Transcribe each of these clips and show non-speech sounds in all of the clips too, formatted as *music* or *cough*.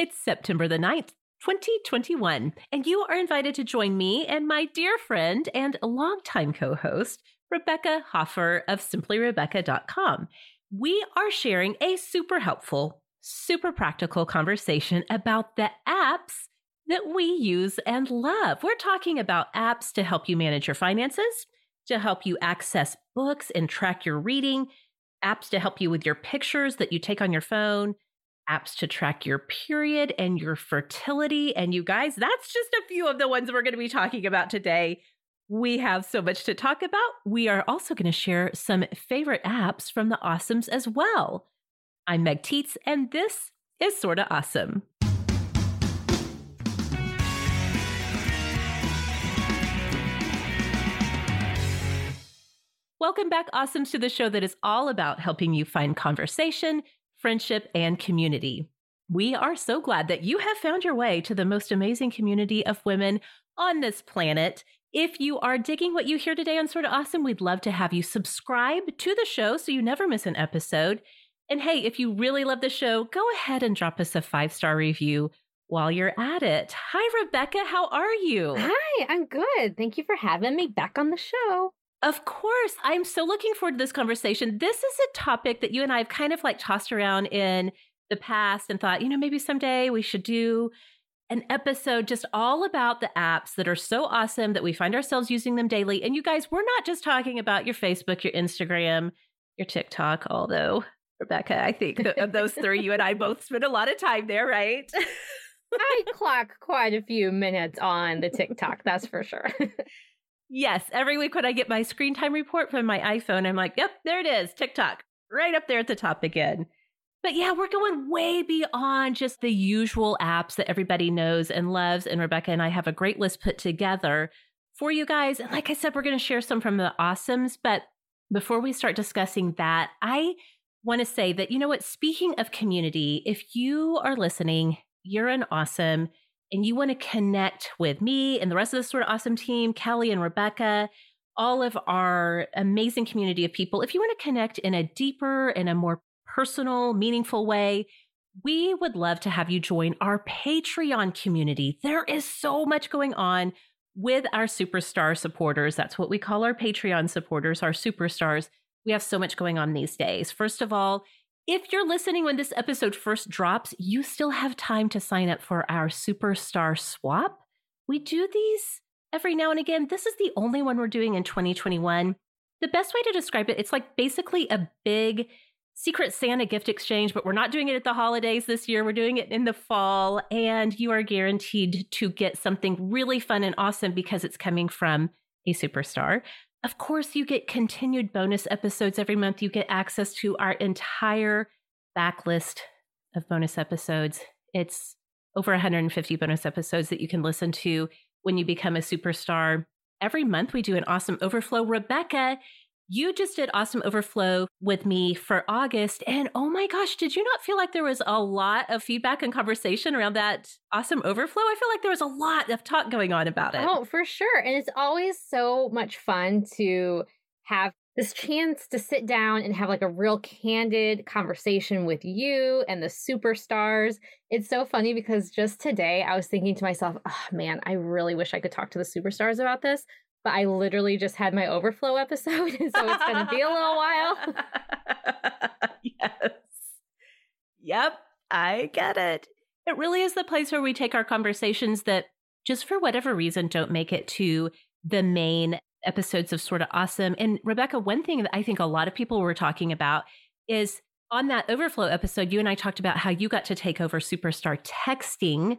It's September the 9th, 2021, and you are invited to join me and my dear friend and longtime co host, Rebecca Hoffer of simplyrebecca.com. We are sharing a super helpful, super practical conversation about the apps that we use and love. We're talking about apps to help you manage your finances, to help you access books and track your reading, apps to help you with your pictures that you take on your phone, apps to track your period and your fertility. And you guys, that's just a few of the ones we're going to be talking about today. We have so much to talk about. We are also going to share some favorite apps from the Awesomes as well. I'm Meg Tietz, and this is Sorta Awesome. Welcome back, Awesomes, to the show that is all about helping you find conversation, friendship, and community. We are so glad that you have found your way to the most amazing community of women on this planet. If you are digging what you hear today on Sorta Awesome, we'd love to have you subscribe to the show so you never miss an episode. And hey, if you really love the show, go ahead and drop us a five star review while you're at it. Hi, Rebecca. How are you? Hi, I'm good. Thank you for having me back on the show. Of course. I'm so looking forward to this conversation. This is a topic that you and I have kind of like tossed around in the past and thought, you know, maybe someday we should do an episode just all about the apps that are so awesome that we find ourselves using them daily. And you guys, we're not just talking about your Facebook, your Instagram, your TikTok, although Rebecca, I think of those three, you and I both spend a lot of time there, right? *laughs* I clock quite a few minutes on the TikTok, that's for sure. *laughs* Yes, every week when I get my screen time report from my iPhone, I'm like, yep, there it is, TikTok, right up there at the top again. But yeah, we're going way beyond just the usual apps that everybody knows and loves. And Rebecca and I have a great list put together for you guys. And like I said, we're going to share some from the awesomes. But before we start discussing that, I want to say that, you know what? Speaking of community, if you are listening, you're an awesome and you want to connect with me and the rest of the Sorta Awesome team, Kelly and Rebecca, all of our amazing community of people, if you want to connect in a deeper and a more personal, meaningful way, we would love to have you join our Patreon community. There is so much going on with our superstar supporters. That's what we call our Patreon supporters, our superstars. We have so much going on these days. First of all, if you're listening when this episode first drops, you still have time to sign up for our Superstar Swap. We do these every now and again. This is the only one we're doing in 2021. The best way to describe it, it's like basically a big Secret Santa gift exchange, but we're not doing it at the holidays this year. We're doing it in the fall, and you are guaranteed to get something really fun and awesome because it's coming from a superstar. Of course, you get continued bonus episodes every month. You get access to our entire backlist of bonus episodes. It's over 150 bonus episodes that you can listen to when you become a superstar. Every month, we do an awesome overflow. Rebecca you just did Awesome Overflow with me for August. And oh my gosh, did you not feel like there was a lot of feedback and conversation around that Awesome Overflow? I feel like there was a lot of talk going on about it. Oh, for sure. And it's always so much fun to have this chance to sit down and have like a real candid conversation with you and the superstars. It's so funny because just today I was thinking to myself, oh man, I really wish I could talk to the superstars about this but I literally just had my overflow episode, *laughs* so it's going to be a little while. *laughs* yes. Yep, I get it. It really is the place where we take our conversations that just for whatever reason don't make it to the main episodes of Sorta Awesome. And Rebecca, one thing that I think a lot of people were talking about is on that overflow episode, you and I talked about how you got to take over superstar texting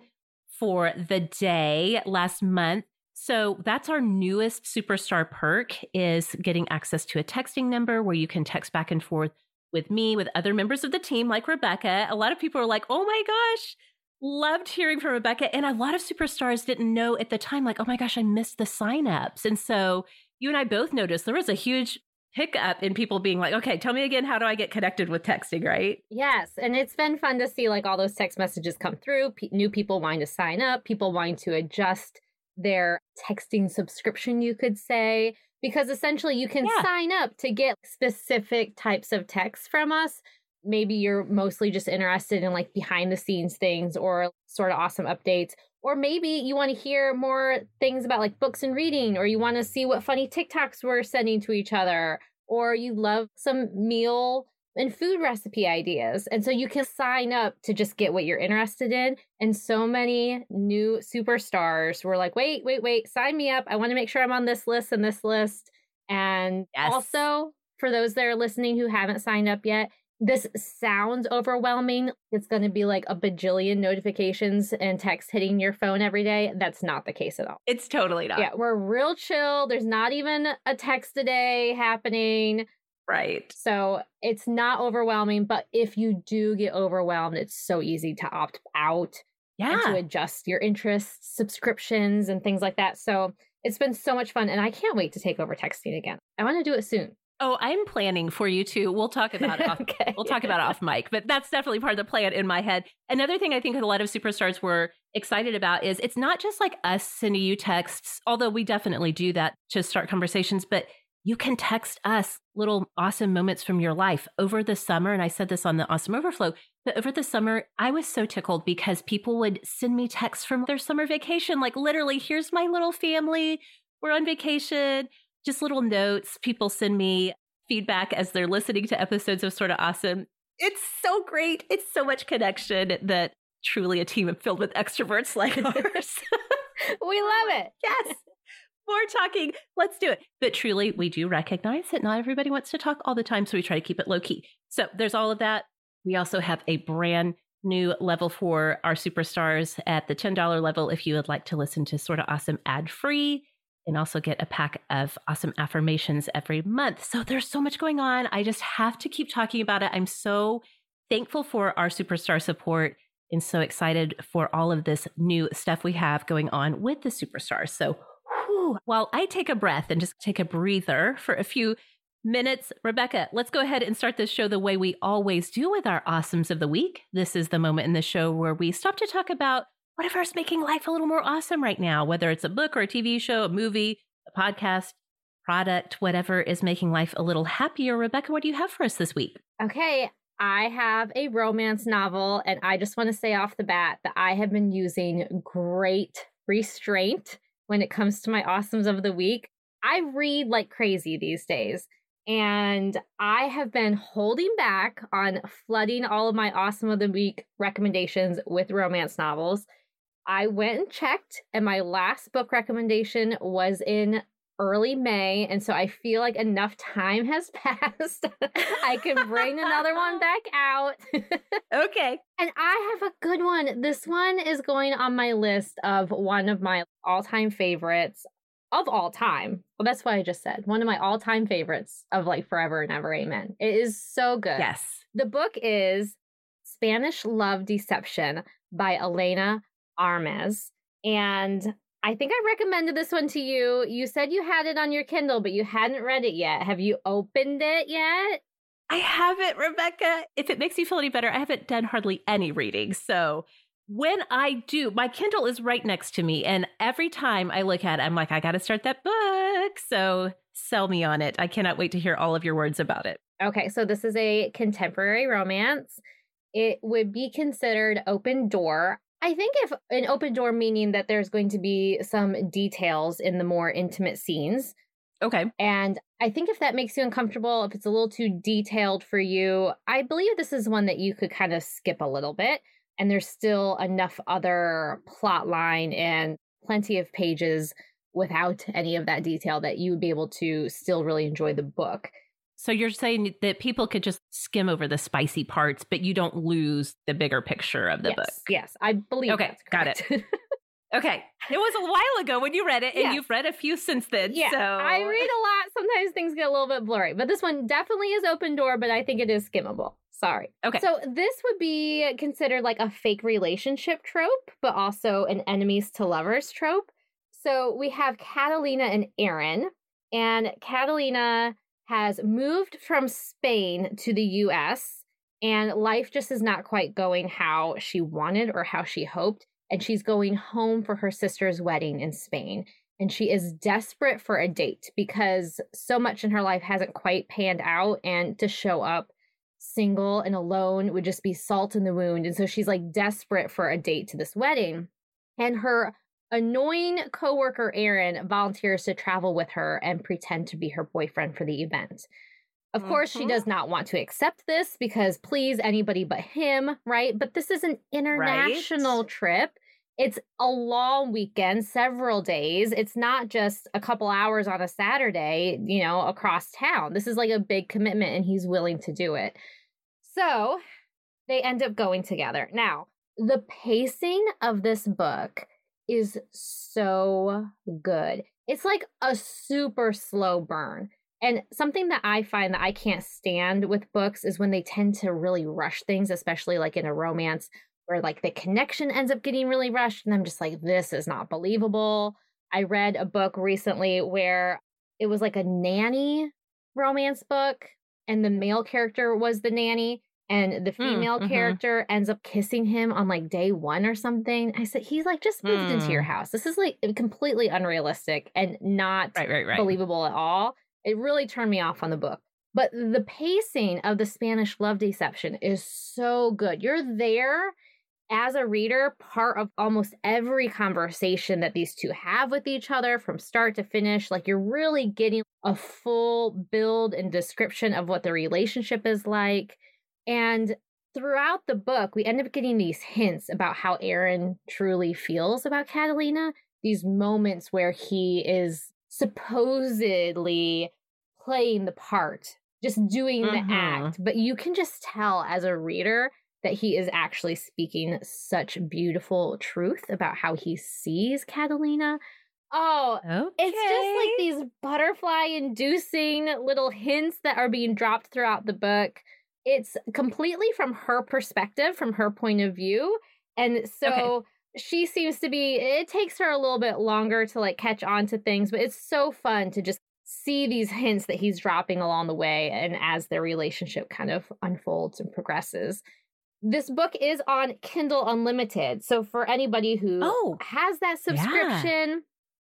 for the day last month. So that's our newest superstar perk is getting access to a texting number where you can text back and forth with me, with other members of the team like Rebecca. A lot of people are like, "Oh my gosh, loved hearing from Rebecca." And a lot of superstars didn't know at the time like, "Oh my gosh, I missed the signups." And so you and I both noticed there was a huge hiccup in people being like, okay, tell me again, how do I get connected with texting, right? Yes. And it's been fun to see like all those text messages come through, P- new people wanting to sign up, people wanting to adjust their texting subscription, you could say, because essentially you can yeah. sign up to get specific types of texts from us. maybe you're mostly just interested in like behind the scenes things or sort of awesome updates. Or maybe you want to hear more things about like books and reading, or you want to see what funny TikToks we're sending to each other, or you love some meal and food recipe ideas. And so you can sign up to just get what you're interested in. And so many new superstars were like, wait, wait, wait, sign me up. I want to make sure I'm on this list and this list. And yes. also, for those that are listening who haven't signed up yet, this sounds overwhelming. It's going to be like a bajillion notifications and texts hitting your phone every day. That's not the case at all. It's totally not. Yeah, we're real chill. There's not even a text a day happening. Right. So it's not overwhelming, but if you do get overwhelmed, it's so easy to opt out. Yeah. And to adjust your interests, subscriptions, and things like that. So it's been so much fun. And I can't wait to take over texting again. I want to do it soon. Oh, I'm planning for you too. We'll talk about it. Off, *laughs* okay. We'll talk about off mic, but that's definitely part of the plan in my head. Another thing I think a lot of superstars were excited about is it's not just like us sending you texts, although we definitely do that to start conversations, but you can text us little awesome moments from your life over the summer. And I said this on the Awesome Overflow, but over the summer, I was so tickled because people would send me texts from their summer vacation. Like, literally, here's my little family. We're on vacation just little notes. People send me feedback as they're listening to episodes of Sort of Awesome. It's so great. It's so much connection that truly a team filled with extroverts like *laughs* ours. we *laughs* oh love it. Yes. More talking. Let's do it. But truly, we do recognize that not everybody wants to talk all the time. So we try to keep it low key. So there's all of that. We also have a brand new level for our superstars at the $10 level if you would like to listen to Sort of Awesome ad free and also get a pack of awesome affirmations every month. So there's so much going on. I just have to keep talking about it. I'm so thankful for our superstar support and so excited for all of this new stuff we have going on with the superstars. So Oh, whew, while I take a breath and just take a breather for a few minutes, Rebecca, let's go ahead and start this show the way we always do with our awesomes of the week. This is the moment in the show where we stop to talk about whatever's making life a little more awesome right now, whether it's a book or a TV show, a movie, a podcast, product, whatever is making life a little happier. Rebecca, what do you have for us this week? Okay. I have a romance novel, and I just want to say off the bat that I have been using great restraint when it comes to my awesomes of the week. I read like crazy these days. And I have been holding back on flooding all of my awesome of the week recommendations with romance novels I went and checked, and my last book recommendation was in early May. And so I feel like enough time has *laughs* passed. I can bring another one *laughs* back out. okay. *laughs* And I have a good one. This one is going on my list of one of my all time favorites of all time. Well, that's what I just said. One of my all time favorites of like forever and ever. Amen. It is so good. Yes. The book is Spanish Love Deception by Elena Armas. And I think I recommended this one to you. You said you had it on your Kindle, but you hadn't read it yet. Have you opened it yet? I haven't, Rebecca. If it makes you feel any better, I haven't done hardly any reading. So when I do, my Kindle is right next to me. And every time I look at it, I'm like, I got to start that book. So sell me on it. I cannot wait to hear all of your words about it. Okay. So this is a contemporary romance. It would be considered open door. I think if an open door meaning that there's going to be some details in the more intimate scenes. Okay. And I think if that makes you uncomfortable, if it's a little too detailed for you, I believe this is one that you could kind of skip a little bit. And there's still enough other plot line and plenty of pages without any of that detail that you would be able to still really enjoy the book. So you're saying that people could just skim over the spicy parts, but you don't lose the bigger picture of the yes, book. Yes, I believe. Okay, got it. *laughs* okay, it was a while ago when you read it, and yes. you've read a few since then. Yeah, so. I read a lot. Sometimes things get a little bit blurry, but this one definitely is open door. But I think it is skimmable. Sorry. Okay. So this would be considered like a fake relationship trope, but also an enemies to lovers trope. So we have Catalina and Aaron, and Catalina has moved from Spain to the US, and life just is not quite going how she wanted or how she hoped. And she's going home for her sister's wedding in Spain. And she is desperate for a date because so much in her life hasn't quite panned out. And to show up single and alone would just be salt in the wound. And so she's like desperate for a date to this wedding. And her annoying coworker, Aaron, volunteers to travel with her and pretend to be her boyfriend for the event. Of mm-hmm. course, she mm-hmm. does not want to accept this because please anybody but him, right? But this is an international right? trip. It's a long weekend, several days. It's not just a couple hours on a Saturday, you know, across town. This is like a big commitment and he's willing to do it. So they end up going together. Now, the pacing of this book is so good. It's like a super slow burn. And something that I find that I can't stand with books is when they tend to really rush things, especially like in a romance where like the connection ends up getting really rushed. And I'm just like, this is not believable. I read a book recently where it was like a nanny romance book, and the male character was the nanny, and the hmm, female mm, character ends up kissing him on like day one or something. I said, he's like just moved mm. into your hmm. house. This is like completely unrealistic and not right, right, right. believable at all. It really turned me off on the book. But the pacing of the Spanish love deception is so good. You're there as a reader, part of almost every conversation that these two have with each other from start to finish. Like you're really getting a full build and description of what the relationship is like. And throughout the book, we end up getting these hints about how Aaron truly feels about Catalina, these moments where he is supposedly playing the part, just doing mm-hmm. the act. But you can just tell as a reader that he is actually speaking such beautiful truth about how he sees Catalina. Oh, okay. it's just like these butterfly inducing little hints that are being dropped throughout the book. It's completely from her perspective, from her point of view. And so okay. she seems to be, it takes her a little bit longer to like catch on to things, but it's so fun to just see these hints that he's dropping along the way and as their relationship kind of unfolds and progresses this book is on Kindle Unlimited. So for anybody who oh, has that subscription, yeah.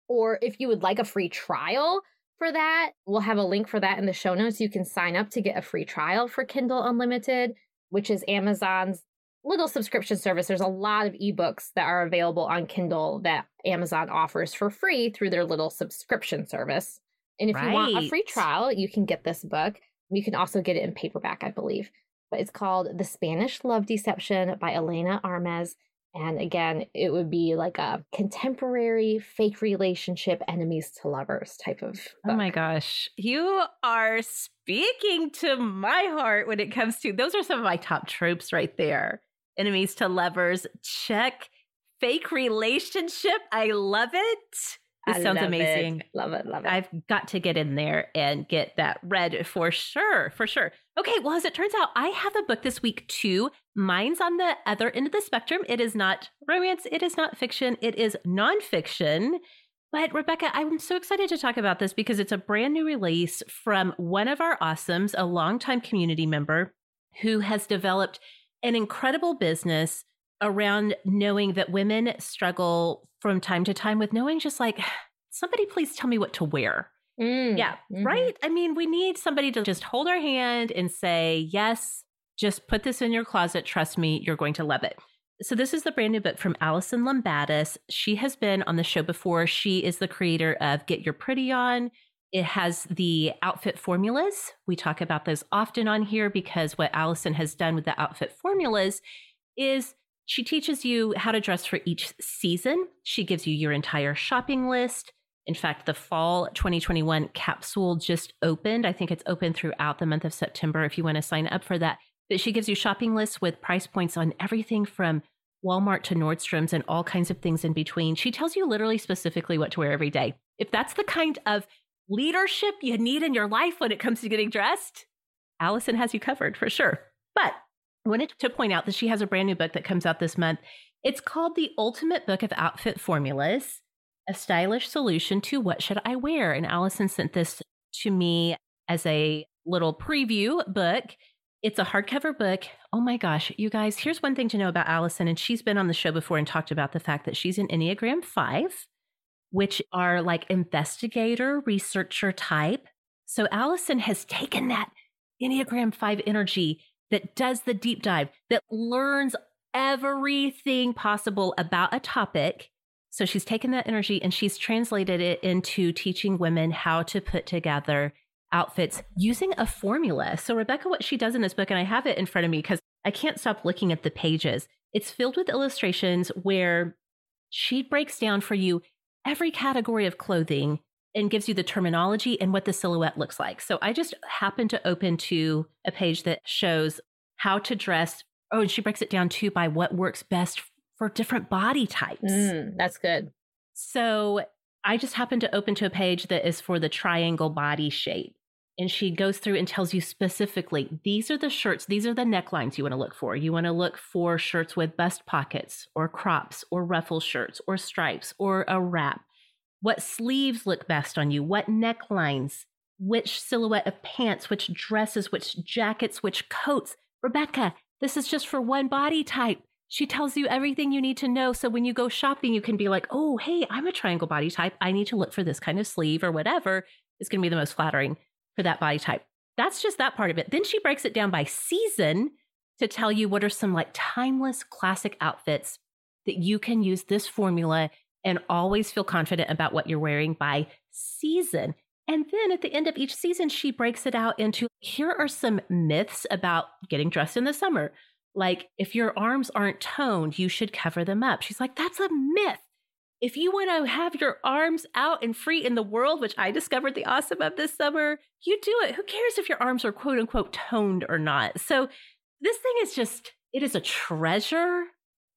or if you would like a free trial for that, we'll have a link for that in the show notes. You can sign up to get a free trial for Kindle Unlimited, which is Amazon's little subscription service. There's a lot of ebooks that are available on Kindle that Amazon offers for free through their little subscription service. And if right. you want a free trial, you can get this book. You can also get it in paperback, I believe but it's called The Spanish Love Deception by Elena Armas. And again, it would be like a contemporary fake relationship, enemies to lovers type of. Book. Oh my gosh. You are speaking to my heart when it comes to those are some of my top tropes right there. Enemies to lovers. Check. Fake relationship. I love it. This I sounds amazing. It. Love it. Love it. I've got to get in there and get that read for sure. For sure. Okay. Well, as it turns out, I have a book this week too. Mine's on the other end of the spectrum. It is not romance. It is not fiction. It is nonfiction. But Rebecca, I'm so excited to talk about this because it's a brand new release from one of our awesomes, a longtime community member who has developed an incredible business around knowing that women struggle from time to time with knowing just like, *sighs* somebody please tell me what to wear. Mm, yeah, mm-hmm. right? I mean, we need somebody to just hold our hand and say, yes, just put this in your closet. Trust me, you're going to love it. So, this is the brand new book from Allison Lumbatis. She has been on the show before. She is the creator of Get Your Pretty On. It has the outfit formulas. We talk about those often on here because what Allison has done with the outfit formulas is she teaches you how to dress for each season. She gives you your entire shopping list. In fact, the fall 2021 capsule just opened. I think it's open throughout the month of September if you want to sign up for that. But she gives you shopping lists with price points on everything from Walmart to Nordstrom's and all kinds of things in between. She tells you literally specifically what to wear every day. If that's the kind of leadership you need in your life when it comes to getting dressed, Allison has you covered for sure. But Wanted to point out that she has a brand new book that comes out this month. It's called The Ultimate Book of Outfit Formulas, a stylish solution to what should I wear. And Allison sent this to me as a little preview book. It's a hardcover book. Oh my gosh, you guys, here's one thing to know about Allison. And she's been on the show before and talked about the fact that she's an Enneagram 5, which are like investigator, researcher type. So Allison has taken that Enneagram 5 energy that does the deep dive, that learns everything possible about a topic. So she's taken that energy and she's translated it into teaching women how to put together outfits using a formula. So, Rebecca, what she does in this book, and I have it in front of me because I can't stop looking at the pages, it's filled with illustrations where she breaks down for you every category of clothing and gives you the terminology and what the silhouette looks like. So, I just happened to open to a page that shows how to dress. Oh, and she breaks it down too by what works best for different body types. Mm, that's good. So, I just happened to open to a page that is for the triangle body shape and she goes through and tells you specifically these are the shirts, these are the necklines you want to look for. You want to look for shirts with bust pockets or crops or ruffle shirts or stripes or a wrap. What sleeves look best on you? What necklines? Which silhouette of pants? Which dresses? Which jackets? Which coats? Rebecca, this is just for one body type. She tells you everything you need to know. So when you go shopping, you can be like, oh, hey, I'm a triangle body type. I need to look for this kind of sleeve or whatever is going to be the most flattering for that body type. That's just that part of it. Then she breaks it down by season to tell you what are some like timeless classic outfits that you can use this formula and always feel confident about what you're wearing by season. And then at the end of each season, she breaks it out into here are some myths about getting dressed in the summer. Like, if your arms aren't toned, you should cover them up. She's like, that's a myth if you want to have your arms out and free in the world, which I discovered the awesome of this summer, you do it. Who cares if your arms are quote unquote toned or not? So this thing is just, it is a treasure.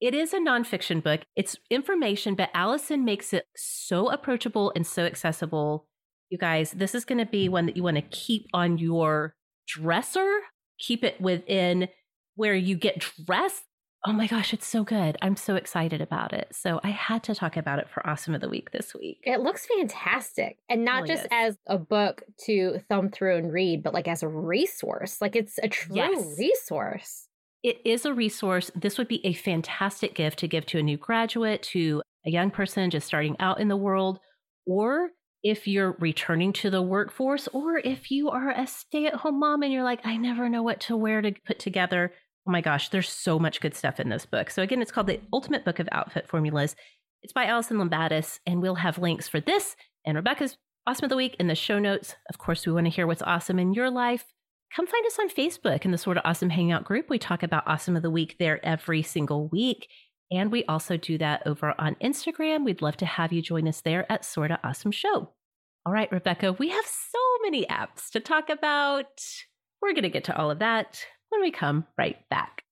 It is a nonfiction book. It's information, but Allison makes it so approachable and so accessible. You guys, this is going to be one that you want to keep on your dresser, keep it within where you get dressed Oh my gosh, it's so good. I'm so excited about it. So I had to talk about it for Awesome of the Week this week. It looks fantastic. And not really just is. as a book to thumb through and read, but like as a resource. Like it's a true yes. resource. It is a resource. This would be a fantastic gift to give to a new graduate, to a young person just starting out in the world, or if you're returning to the workforce, or if you are a stay at home mom and you're like, I never know what to wear to put together Oh my gosh, there's so much good stuff in this book. So, again, it's called The Ultimate Book of Outfit Formulas. It's by Allison Lumbatis, and we'll have links for this and Rebecca's Awesome of the Week in the show notes. Of course, we want to hear what's awesome in your life. Come find us on Facebook in the Sort of Awesome Hangout group. We talk about Awesome of the Week there every single week. And we also do that over on Instagram. We'd love to have you join us there at Sorta Awesome Show. All right, Rebecca, we have so many apps to talk about. We're going to get to all of that when we come right back.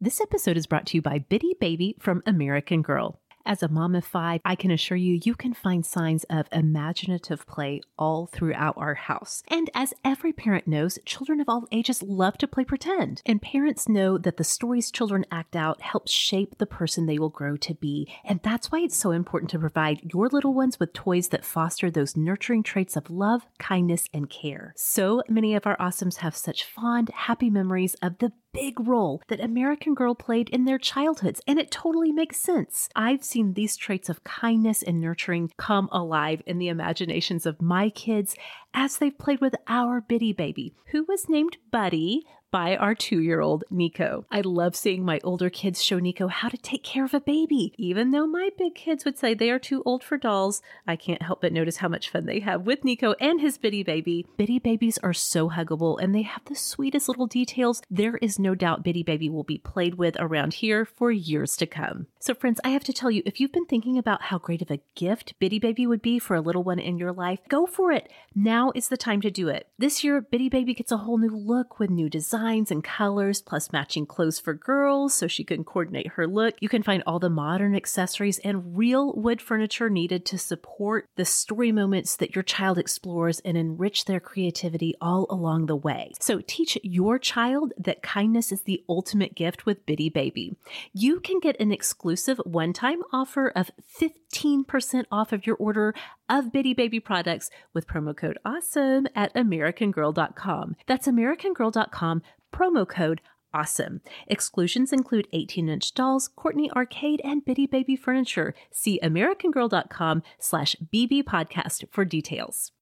This episode is brought to you by Bitty Baby from American Girl. As a mom of five, I can assure you, you can find signs of imaginative play all throughout our house. And as every parent knows, children of all ages love to play pretend. And parents know that the stories children act out helps shape the person they will grow to be. And that's why it's so important to provide your little ones with toys that foster those nurturing traits of love, kindness, and care. So many of our awesomes have such fond, happy memories of the big role that American Girl played in their childhoods, and it totally makes sense. I've seen these traits of kindness and nurturing come alive in the imaginations of my kids as they've played with our bitty baby, who was named Buddy by our two year old Nico. I love seeing my older kids show Nico how to take care of a baby. Even though my big kids would say they are too old for dolls, I can't help but notice how much fun they have with Nico and his bitty baby. Bitty babies are so huggable and they have the sweetest little details. There is no doubt Bitty Baby will be played with around here for years to come. So, friends, I have to tell you if you've been thinking about how great of a gift Bitty Baby would be for a little one in your life, go for it. Now is the time to do it. This year, Bitty Baby gets a whole new look with new designs designs and colors, plus matching clothes for girls so she can coordinate her look. You can find all the modern accessories and real wood furniture needed to support the story moments that your child explores and enrich their creativity all along the way. So teach your child that kindness is the ultimate gift with Bitty Baby. You can get an exclusive one time offer of 15% off of your order of Bitty Baby products with promo code AWESOME at AmericanGirl.com. That's AmericanGirl.com, promo code awesome. Exclusions include 18 inch dolls, Courtney Arcade, and Bitty Baby furniture. See AmericanGirl.com slash BB podcast for details.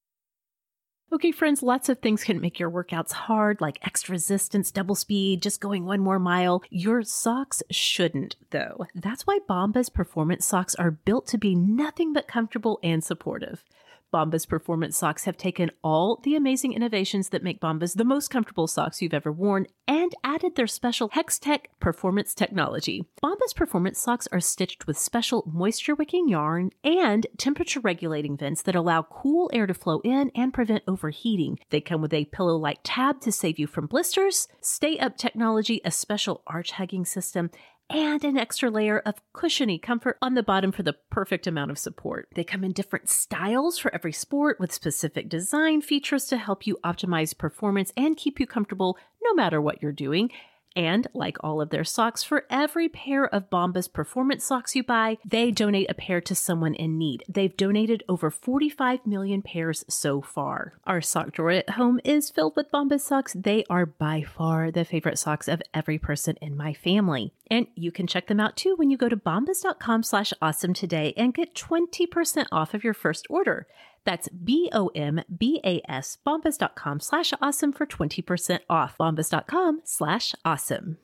Okay, friends, lots of things can make your workouts hard, like extra resistance, double speed, just going one more mile. Your socks shouldn't, though. That's why Bombas performance socks are built to be nothing but comfortable and supportive. Bombas performance socks have taken all the amazing innovations that make Bombas the most comfortable socks you've ever worn and added their special HexTech performance technology. Bombas performance socks are stitched with special moisture wicking yarn and temperature regulating vents that allow cool air to flow in and prevent overheating. They come with a pillow like tab to save you from blisters, stay up technology, a special arch hugging system, and an extra layer of cushiony comfort on the bottom for the perfect amount of support. They come in different styles for every sport with specific design features to help you optimize performance and keep you comfortable no matter what you're doing. And like all of their socks, for every pair of Bombas performance socks you buy, they donate a pair to someone in need. They've donated over 45 million pairs so far. Our sock drawer at home is filled with Bombas socks. They are by far the favorite socks of every person in my family. And you can check them out too when you go to bombas.com slash awesome today and get 20% off of your first order. That's B-O-M-B-A-S, bombas.com slash awesome for 20% off. Bombas.com slash awesome.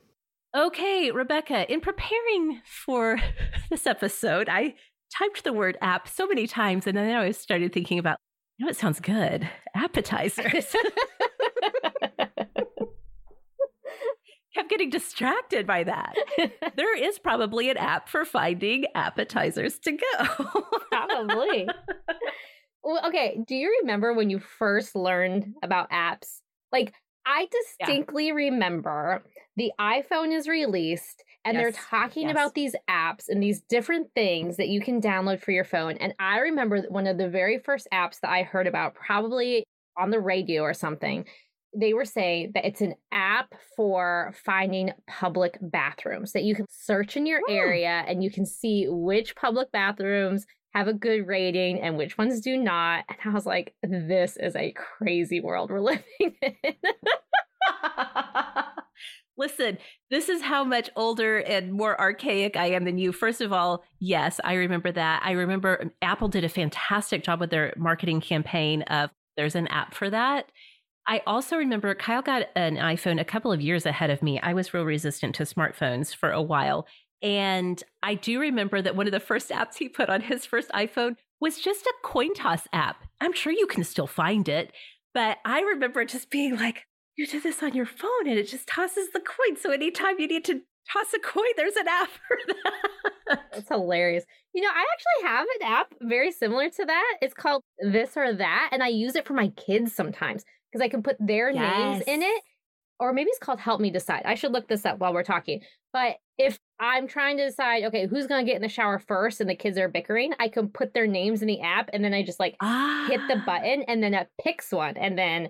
Okay, Rebecca, in preparing for *laughs* this episode, I typed the word app so many times and then I started thinking about, you know, it sounds good. Appetizers. *laughs* kept getting distracted by that. there is probably an app for finding appetizers to go. probably. *laughs* Well, okay. Do you remember when you first learned about apps? Like, I distinctly yeah. remember the iPhone is released and yes. they're talking yes. about these apps and these different things that you can download for your phone. And I remember one of the very first apps that I heard about, probably on the radio or something. They were saying that it's an app for finding public bathrooms that you can search in your Ooh. area and you can see which public bathrooms have a good rating and which ones do not. And I was like, this is a crazy world we're *laughs* living in. *laughs* Listen, this is how much older and more archaic I am than you. First of all, yes, I remember that. I remember um, Apple did a fantastic job with their marketing campaign of there's an app for that. I also remember Kyle got an iPhone a couple of years ahead of me. I was real resistant to smartphones for a while. And I do remember that one of the first apps he put on his first iPhone was just a coin toss app. I'm sure you can still find it, but I remember it just being like, you do this on your phone and it just tosses the coin. So anytime you need to toss a coin, there's an app for *laughs* that. That's hilarious. You know, I actually have an app very similar to that. It's called This or That, and I use it for my kids sometimes because I can put their yes. names in it. Or maybe it's called Help Me Decide. I should look this up while we're talking. But if I'm trying to decide, okay, who's going to get in the shower first and the kids are bickering, I can put their names in the app and then I just like ah. hit the ah. button and then it picks one. And then,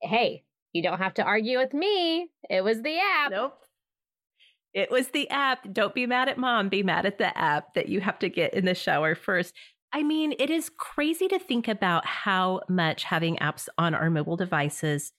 hey, you don't have to argue with me. It was the app. Nope. It was the app. Don't be mad at mom. Be mad at the app that you have to get in the shower first. I mean, it is crazy to think about how much having apps on our mobile devices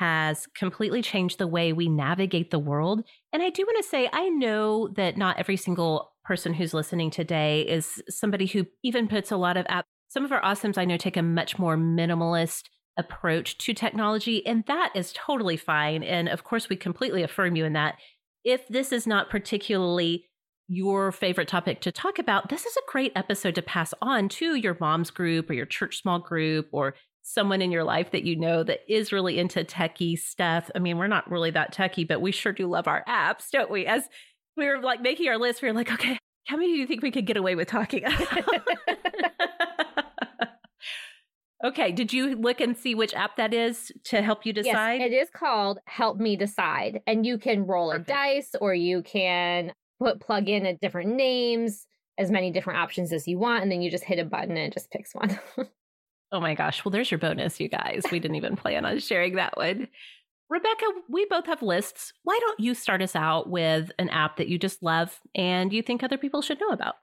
has completely changed the way we navigate the world. And I do want to say, I know that not every single person who's listening today is somebody who even puts a lot of apps. Some of our awesomes I know take a much more minimalist approach to technology, and that is totally fine. And of course, we completely affirm you in that. If this is not particularly your favorite topic to talk about, this is a great episode to pass on to your mom's group or your church small group or someone in your life that you know that is really into techie stuff. I mean, we're not really that techie, but we sure do love our apps, don't we? As we were like making our list, we were like, okay, how many do you think we could get away with talking *laughs* okay, did you look and see which app that is to help you decide? Yes, it is called Help Me Decide. And you can roll Perfect. a dice or you can put plug in a different names, as many different options as you want, and then you just hit a button and it just picks one. *laughs* Oh my gosh. Well, there's your bonus, you guys. We didn't even plan on sharing that one. Rebecca, we both have lists. Why don't you start us out with an app that you just love and you think other people should know about?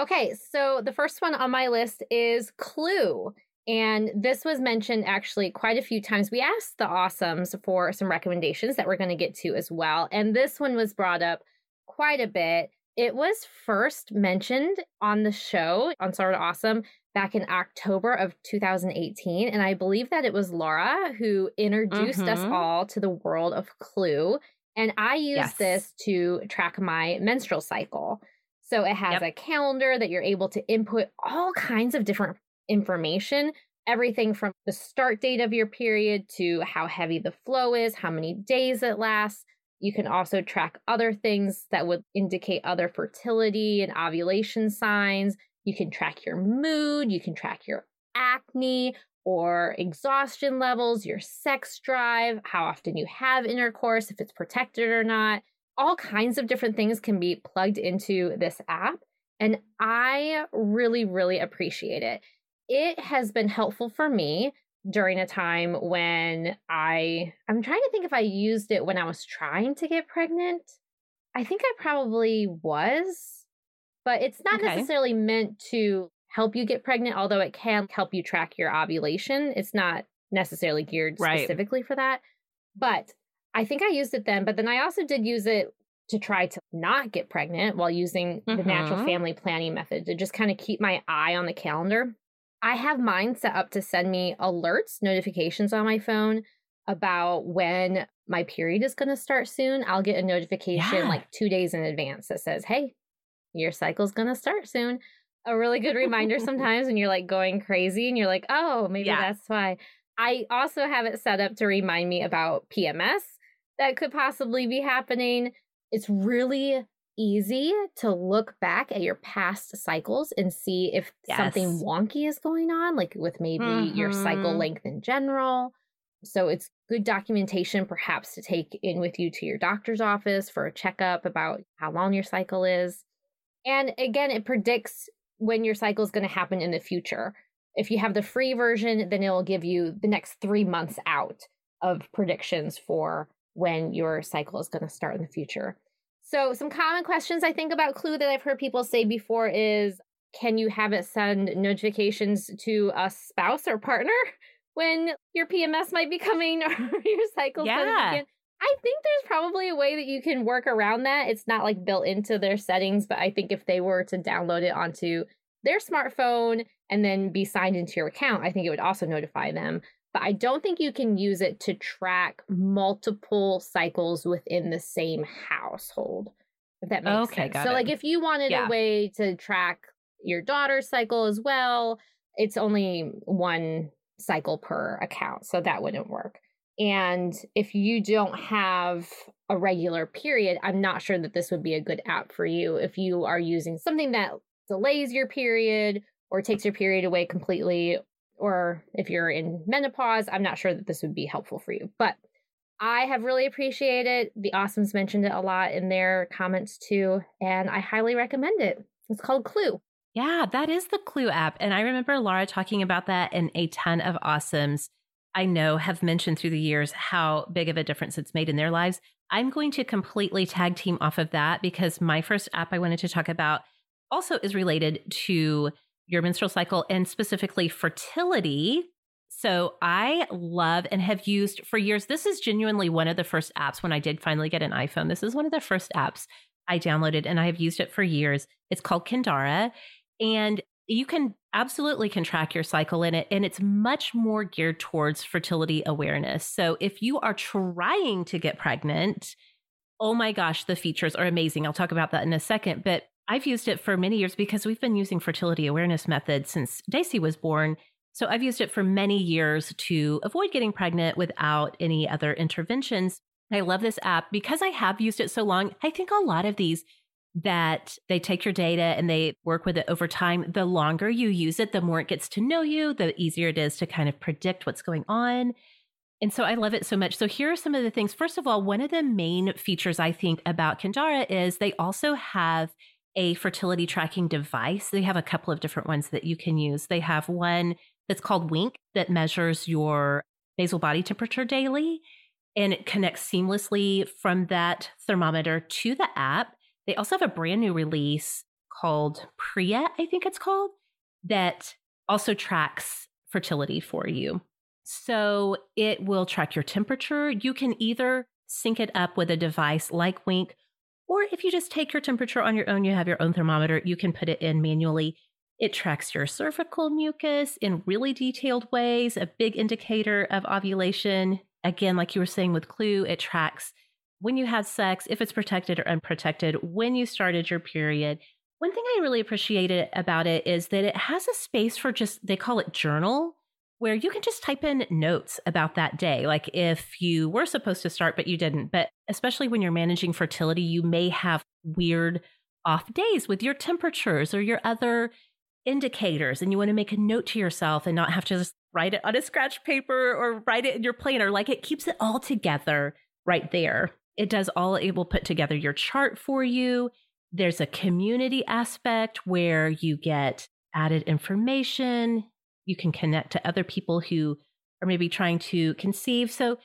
Okay, so the first one on my list is Clue. And this was mentioned actually quite a few times. We asked the awesomes for some recommendations that we're going to get to as well. And this one was brought up quite a bit. It was first mentioned on the show on Sort of Awesome back in October of 2018. And I believe that it was Laura who introduced mm-hmm. us all to the world of Clue. And I use yes. this to track my menstrual cycle. So it has yep. a calendar that you're able to input all kinds of different information, everything from the start date of your period to how heavy the flow is, how many days it lasts. You can also track other things that would indicate other fertility and ovulation signs. You can track your mood, you can track your acne or exhaustion levels, your sex drive, how often you have intercourse, if it's protected or not. All kinds of different things can be plugged into this app. And I really, really appreciate it. It has been helpful for me during a time when I I'm trying to think if I used it when I was trying to get pregnant. I think I probably was, but it's not okay. necessarily meant to help you get pregnant, although it can help you track your ovulation. It's not necessarily geared right. specifically for that. But I think I used it then, but then I also did use it to try to not get pregnant while using mm-hmm. the natural mm-hmm. family planning method to just kind of keep my eye on the calendar. I have mine set up to send me alerts, notifications on my phone about when my period is going to start soon. I'll get a notification yeah. like two days in advance that says, hey, your cycle's going to start soon. A really good reminder *laughs* sometimes when you're like going crazy and you're like, oh, maybe yeah. that's why. I also have it set up to remind me about PMS that could possibly be happening. It's really easy to look back at your past cycles and see if yes. something wonky is going on, like with maybe mm-hmm. your cycle mm-hmm. length in general. So it's good documentation, perhaps, to take in with you to your doctor's office for a checkup about how long your cycle is. And again, it predicts when your cycle is going to happen in the future. If you have the free version, then it'll give you the next three months out of predictions for when your cycle is going to start in the future. So, some common questions I think about Clue that I've heard people say before is can you have it send notifications to a spouse or partner *laughs* when your PMS might be coming *laughs* or your cycle? yeah. going to begin? I think there's probably a way that you can work around that. It's not like built into their settings, but I think if they were to download it onto their smartphone and then be signed into your account, I think it would also notify them but I don't think you can use it to track multiple cycles within the same household. If that makes okay, sense. so, it. like, if you wanted yeah. a way to track your daughter's cycle as well, it's only one cycle per account. So that wouldn't work. And if you don't have a regular period, I'm not sure that this would be a good app for you. If you are using something that delays your period or takes your period away completely, or if you're in menopause, I'm not sure that this would be helpful for you. But I have really appreciated it. the Awesomes mentioned it a lot in their comments too, and I highly recommend it. It's called Clue. Yeah, that is the Clue app. And I remember Laura talking about that and a ton of Awesomes I know have mentioned through the years how big of a difference it's made in their lives. I'm going to completely tag team off of that because my first app I wanted to talk about also is related to your menstrual cycle and specifically fertility. So I love and have used for years. This is genuinely one of the first apps when I did finally get an iPhone. This is one of the first apps I downloaded and I have used it for years. It's called Kindara and you can absolutely can track your cycle in it and it's much more geared towards fertility awareness. So if you are trying to get pregnant, oh my gosh, the features are amazing. I'll talk about that in a second, but I've used it for many years because we've been using fertility awareness methods since Daisy was born. So I've used it for many years to avoid getting pregnant without any other interventions. I love this app because I have used it so long. I think a lot of these that they take your data and they work with it over time. The longer you use it, the more it gets to know you, the easier it is to kind of predict what's going on. And so I love it so much. So here are some of the things. First of all, one of the main features I think about Kindara is they also have a fertility tracking device. They have a couple of different ones that you can use. They have one that's called Wink that measures your basal body temperature daily and it connects seamlessly from that thermometer to the app. They also have a brand new release called Priya, I think it's called, that also tracks fertility for you. So it will track your temperature. You can either sync it up with a device like Wink Or if you just take your temperature on your own, you have your own thermometer, you can put it in manually. It tracks your cervical mucus in really detailed ways, a big indicator of ovulation. Again, like you were saying with Clue, it tracks when you had sex, if it's protected or unprotected, when you started your period. One thing I really appreciated about it is that it has a space for just, they call it journal, where you can just type in notes about that day. Like if you were supposed to start, but you didn't. But especially when you're managing fertility, you may have weird off days with your temperatures or your other indicators. And you want to make a note to yourself and not have to just write it on a scratch paper or write it in your planner. Like it keeps it all together right there. It does all, it will put together your chart for you. There's a community aspect where you get added information. You can connect to other people who are maybe trying to conceive. So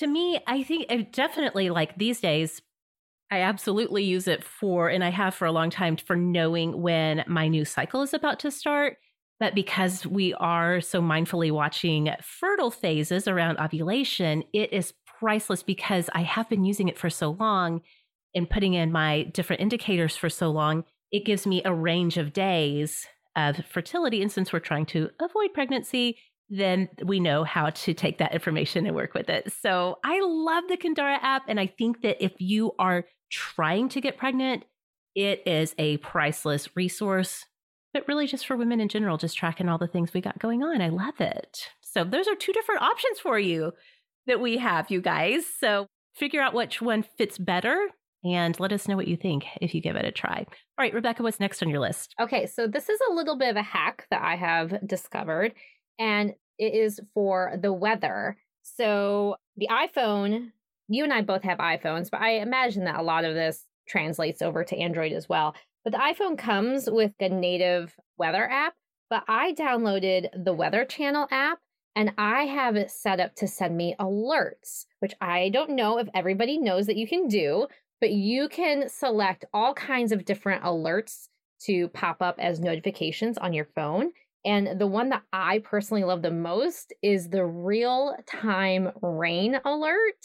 to me, I think it definitely like these days, I absolutely use it for, and I have for a long time, for knowing when my new cycle is about to start. But because we are so mindfully watching fertile phases around ovulation, it is priceless because I have been using it for so long and putting in my different indicators for so long. It gives me a range of days of fertility. And since we're trying to avoid pregnancy, then we know how to take that information and work with it. So I love the Kindara app. And I think that if you are trying to get pregnant, it is a priceless resource, but really just for women in general, just tracking all the things we got going on. I love it. So those are two different options for you that we have, you guys. So figure out which one fits better and let us know what you think if you give it a try. All right, Rebecca, what's next on your list? Okay, so this is a little bit of a hack that I have discovered, and it is for the weather. So the iPhone, you and I both have iPhones, but I imagine that a lot of this translates over to Android as well. But the iPhone comes with a native weather app, but I downloaded the Weather Channel app and I have it set up to send me alerts, which I don't know if everybody knows that you can do, but you can select all kinds of different alerts to pop up as notifications on your phone. And the one that I personally love the most is the real time rain alert.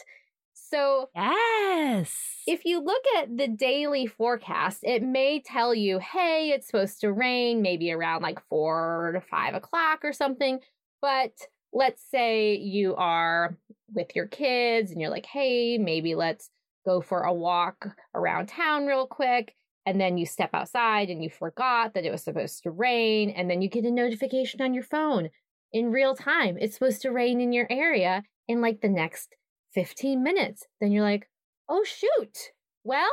So, yes. If you look at the daily forecast, it may tell you, hey, it's supposed to rain maybe around like four to five o'clock or something. But let's say you are with your kids and you're like, hey, maybe let's go for a walk around town real quick. And then you step outside and you forgot that it was supposed to rain. And then you get a notification on your phone in real time. It's supposed to rain in your area in like the next 15 minutes. Then you're like, oh, shoot. Well,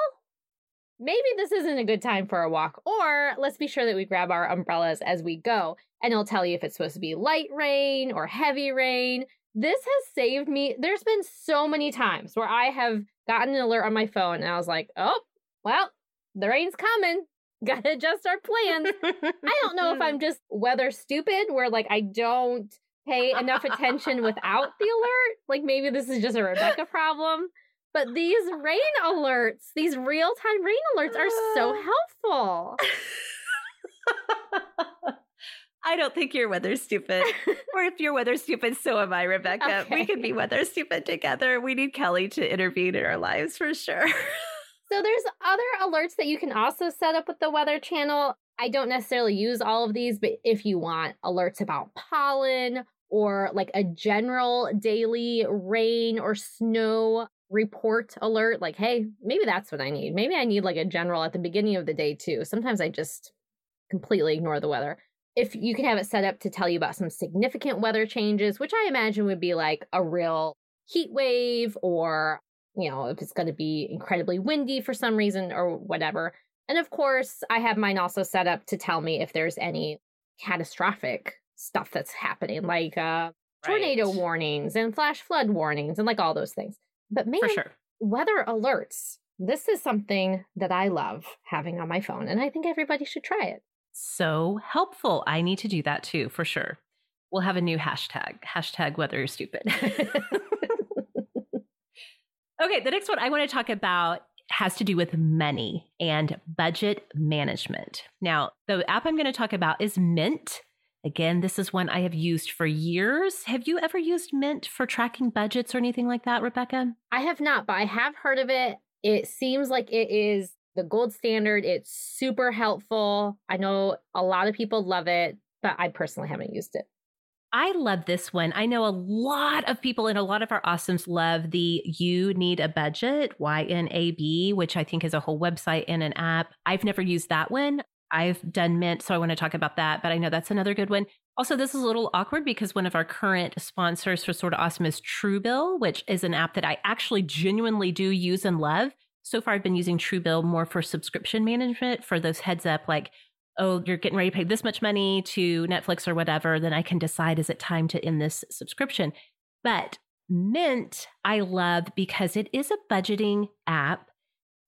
maybe this isn't a good time for a walk. Or let's be sure that we grab our umbrellas as we go. And it'll tell you if it's supposed to be light rain or heavy rain. This has saved me. There's been so many times where I have gotten an alert on my phone and I was like, oh, well, the rain's coming. *laughs* Gotta adjust our plans. I don't know if I'm *laughs* just weather stupid, where like I don't pay enough attention without the alert. Like maybe this is just a Rebecca problem. But these rain alerts, these real time rain alerts are so *sighs* helpful. *laughs* I don't think you're weather stupid. or if you're weather stupid, so am I, Rebecca. Okay. We can be weather stupid together. We need Kelly to intervene in our lives for sure. So there's other alerts that you can also set up with the weather channel. I don't necessarily use all of these, but if you want alerts about pollen or like a general daily rain or snow report alert, like, hey, maybe that's what I need. Maybe I need like a general at the beginning of the day too. Sometimes I just completely ignore the weather if you can have it set up to tell you about some significant weather changes, which I imagine would be like a real heat wave or, you know, if it's going to be incredibly windy for some reason or whatever. And of course, I have mine also set up to tell me if there's any catastrophic stuff that's happening, like uh, tornado right. warnings and flash flood warnings and like all those things. But man, sure. weather alerts. This is something that I love having on my phone, and I think everybody should try it so helpful. I need to do that too, for sure. We'll have a new hashtag, hashtag weather you're stupid. *laughs* okay, the next one I want to talk about has to do with money and budget management. Now, the app I'm going to talk about is Mint. Again, this is one I have used for years. Have you ever used Mint for tracking budgets or anything like that, Rebecca? I have not, but I have heard of it. It seems like it is the gold standard. It's super helpful. I know a lot of people love it, but I personally haven't used it. I love this one. I know a lot of people and a lot of our awesomes love the You Need a Budget, YNAB, which I think is a whole website and an app. I've never used that one. I've done Mint, so I want to talk about that, but I know that's another good one. Also, this is a little awkward because one of our current sponsors for Sorta Awesome is Truebill, which is an app that I actually genuinely do use and love. So far, I've been using Truebill more for subscription management for those heads up, like, oh, you're getting ready to pay this much money to Netflix or whatever. Then I can decide, is it time to end this subscription? But Mint, I love because it is a budgeting app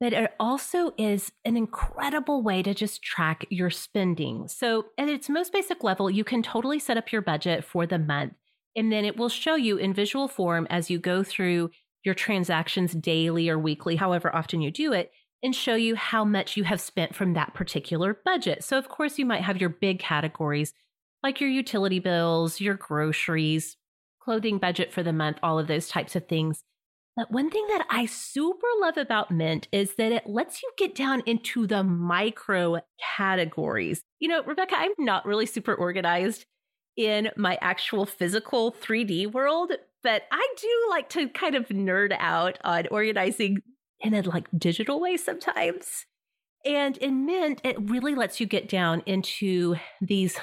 but it also is an incredible way to just track your spending. So, at its most basic level, you can totally set up your budget for the month, and then it will show you in visual form as you go through your transactions daily or weekly, however often you do it, and show you how much you have spent from that particular budget. So, of course, you might have your big categories like your utility bills, your groceries, clothing budget for the month, all of those types of things. But one thing that I super love about Mint is that it lets you get down into the micro categories. You know, Rebecca, I'm not really super organized in my actual physical 3D world, but I do like to kind of nerd out on organizing in a like digital way sometimes. And in Mint, it really lets you get down into these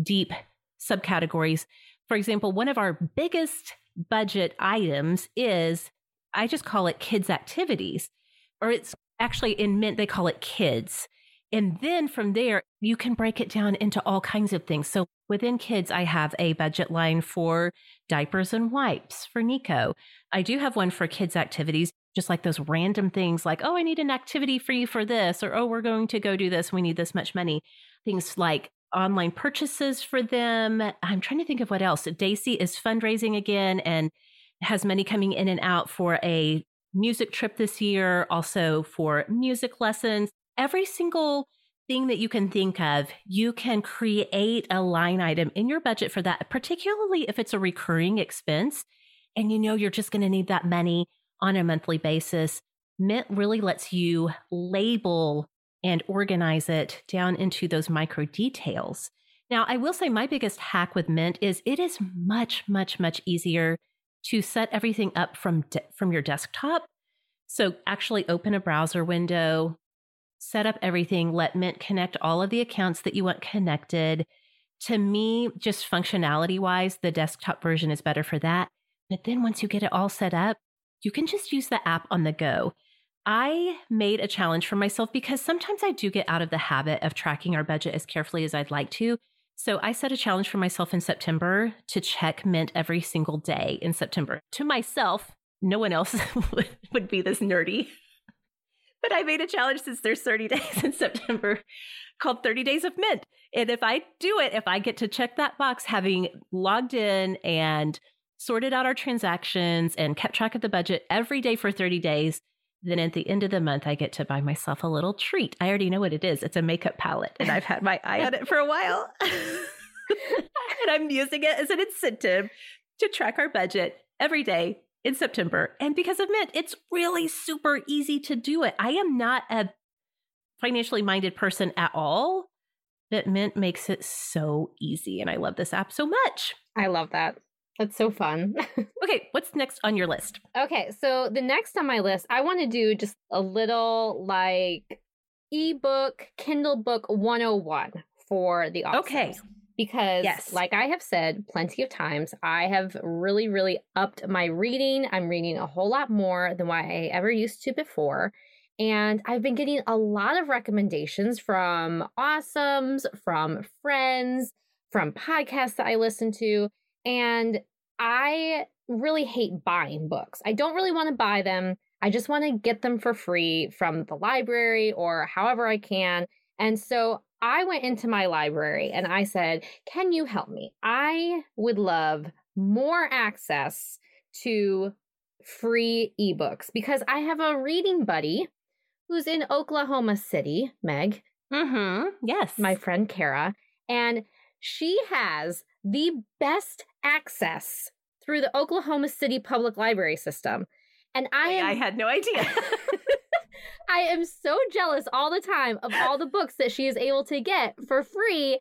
deep subcategories. For example, one of our biggest budget items is I just call it kids' activities, or it's actually in Mint, they call it kids. And then from there, you can break it down into all kinds of things. So within kids, I have a budget line for diapers and wipes for Nico. I do have one for kids' activities, just like those random things like, oh, I need an activity for you for this, or oh, we're going to go do this. We need this much money. Things like online purchases for them. I'm trying to think of what else. Daisy is fundraising again and has money coming in and out for a music trip this year, also for music lessons. Every single thing that you can think of, you can create a line item in your budget for that, particularly if it's a recurring expense and you know you're just going to need that money on a monthly basis. Mint really lets you label and organize it down into those micro details. Now, I will say my biggest hack with Mint is it is much, much, much easier to set everything up from de- from your desktop. So actually open a browser window, set up everything, let Mint connect all of the accounts that you want connected. To me, just functionality wise, the desktop version is better for that. But then once you get it all set up, you can just use the app on the go. I made a challenge for myself because sometimes I do get out of the habit of tracking our budget as carefully as I'd like to. So I set a challenge for myself in September to check Mint every single day in September. To myself, no one else *laughs* would be this nerdy. *laughs* But I made a challenge since there's 30 *laughs* days in September called 30 Days of Mint. And if I do it, if I get to check that box, having logged in and sorted out our transactions and kept track of the budget every day for 30 days, then at the end of the month, I get to buy myself a little treat. I already know what it is. It's a makeup palette, and I've had my eye on it for a while. *laughs* and I'm using it as an incentive to track our budget every day in September. And because of Mint, it's really super easy to do it. I am not a financially minded person at all, but Mint makes it so easy. And I love this app so much. I love that. That's so fun. *laughs* okay, what's next on your list? Okay, so the next on my list, I want to do just a little like ebook, Kindle book 101 for the authors. Okay. Because, yes. like I have said plenty of times, I have really, really upped my reading. I'm reading a whole lot more than what I ever used to before. And I've been getting a lot of recommendations from awesomes, from friends, from podcasts that I listen to. And I really hate buying books. I don't really want to buy them. I just want to get them for free from the library or however I can. And so I went into my library and I said, Can you help me? I would love more access to free ebooks because I have a reading buddy who's in Oklahoma City, Meg. Mm-hmm. Yes. My friend Kara. And she has the best access through the Oklahoma City Public Library system. And I am, I had no idea. *laughs* I am so jealous all the time of all the books that she is able to get for free.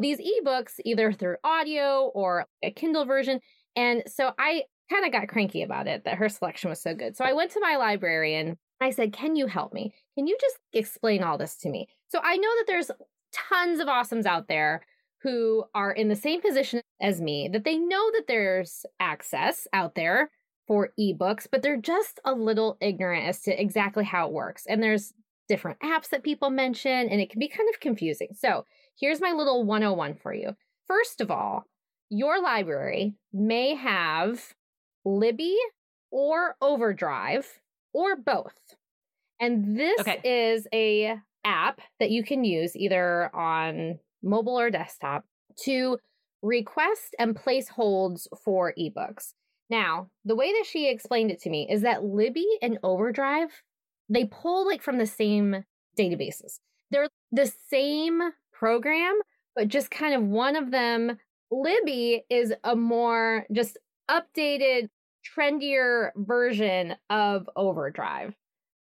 These ebooks, either through audio or a Kindle version. And so I kind of got cranky about it that her selection was so good. So I went to my librarian. And I said, Can you help me? Can you just explain all this to me? So I know that there's tons of awesomes out there who are in the same position as me, that they know that there's access out there for ebooks, but they're just a little ignorant as to exactly how it works. And there's different apps that people mention, and it can be kind of confusing. So here's my little 101 for you. First of all, your library may have Libby or Overdrive or both. And this okay. is a app that you can use either on mobile or desktop to request and place holds for ebooks. Now, the way that she explained it to me is that Libby and Overdrive, they pull like from the same databases. They're the same program, but just kind of one of them, Libby is a more just updated, trendier version of Overdrive.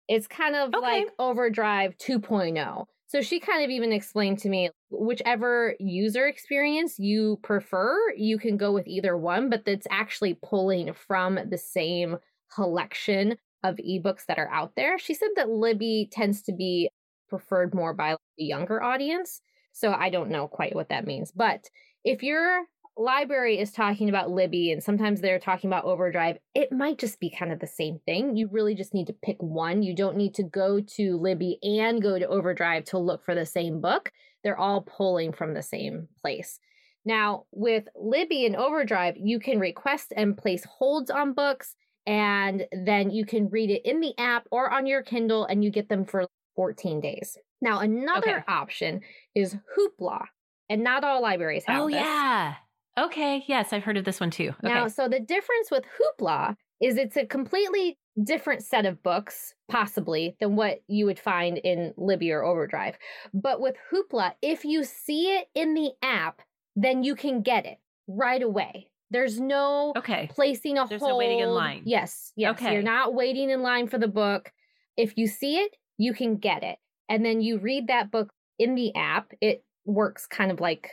It's kind of okay. like Overdrive 2.0. So she kind of even explained to me whichever user experience you prefer, you can go with either one, but that's actually pulling from the same collection of ebooks that are out there. She said that Libby tends to be preferred more by the younger audience. So I don't know quite what that means. But if you're library is talking about Libby and sometimes they're talking about Overdrive, it might just be kind of the same thing. You really just need to pick one. You don't need to go to Libby and go to Overdrive to look for the same book. They're all pulling from the same place. Now, with Libby and Overdrive, you can request and place holds on books, and then you can read it in the app or on your Kindle, and you get them for 14 days. Now, another okay. option is Hoopla, and not all libraries have. Oh, this. yeah. Okay, yes, I've heard of this one too. Okay. Now, so the difference with Hoopla is it's a completely different set of books, possibly, than what you would find in Libby or Overdrive. But with Hoopla, if you see it in the app, then you can get it right away. There's no okay. placing a There's hold. no waiting in line. Yes, yes. Okay. You're not waiting in line for the book. If you see it, you can get it. And then you read that book in the app. It works kind of like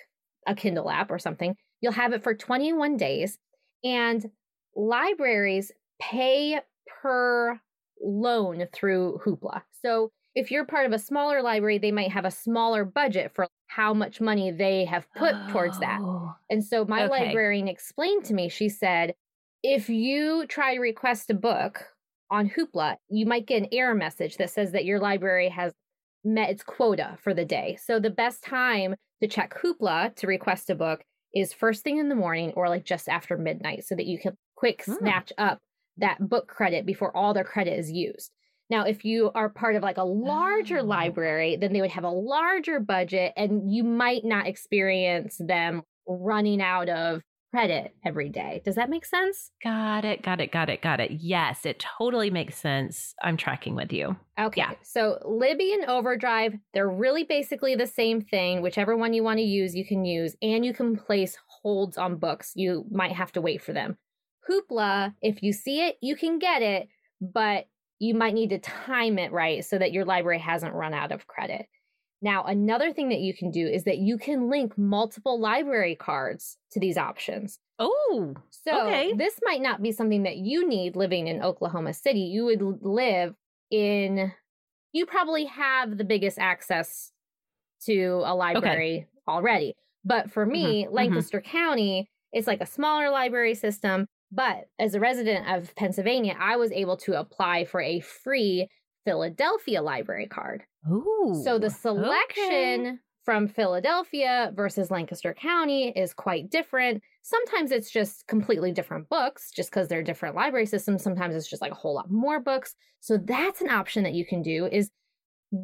a Kindle app or something. You'll have it for 21 days, and libraries pay per loan through Hoopla. So if you're part of a smaller library, they might have a smaller budget for how much money they have put oh, towards that. Oh, and so my okay. librarian explained to me, she said, if you try to request a book on Hoopla, you might get an error message that says that your library has met its quota for the day. So the best time to check Hoopla to request a book is first thing in the morning or like just after midnight so that you can quick mm. snatch up that book credit before all their credit is used. Now, if you are part of like a larger oh. library, then they would have a larger budget and you might not experience them running out of credit every day. Does that make sense? Got it. Got it. Got it. Got it. Yes, it totally makes sense. I'm tracking with you. Okay. Yeah. So Libby and Overdrive, they're really basically the same thing. Whichever one you want to use, you can use, and you can place holds on books. You might have to wait for them. Hoopla, if you see it, you can get it, but you might need to time it right so that your library hasn't run out of credit. Now, another thing that you can do is that you can link multiple library cards to these options. Oh, so okay. this might not be something that you need living in Oklahoma City. You would live in, you probably have the biggest access to a library okay. already. But for me, mm-hmm. Lancaster mm-hmm. County, it's like a smaller library system. But as a resident of Pennsylvania, I was able to apply for a free Philadelphia library card. Ooh. So the selection okay. from Philadelphia versus Lancaster County is quite different. Sometimes it's just completely different books just because they're different library systems. Sometimes it's just like a whole lot more books. So that's an option that you can do is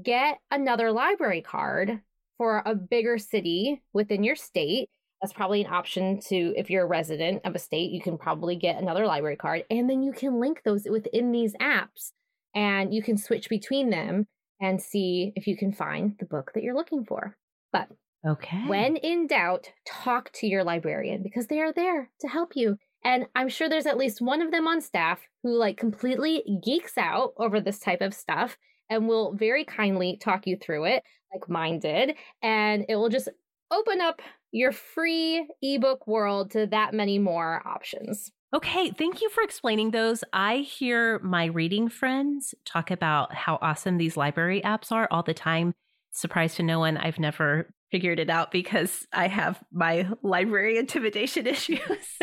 get another library card for a bigger city within your state. That's probably an option to if you're a resident of a state, you can probably get another library card and then you can link those within these apps and you can switch between them and see if you can find the book that you're looking for. But okay. When in doubt, talk to your librarian because they are there to help you. And I'm sure there's at least one of them on staff who like completely geeks out over this type of stuff and will very kindly talk you through it, like mine did. And it will just open up your free ebook world to that many more options. Okay, thank you for explaining those. I hear my reading friends talk about how awesome these library apps are all the time. Surprise to no one, I've never figured it out because I have my *laughs* library intimidation *laughs* issues. *laughs*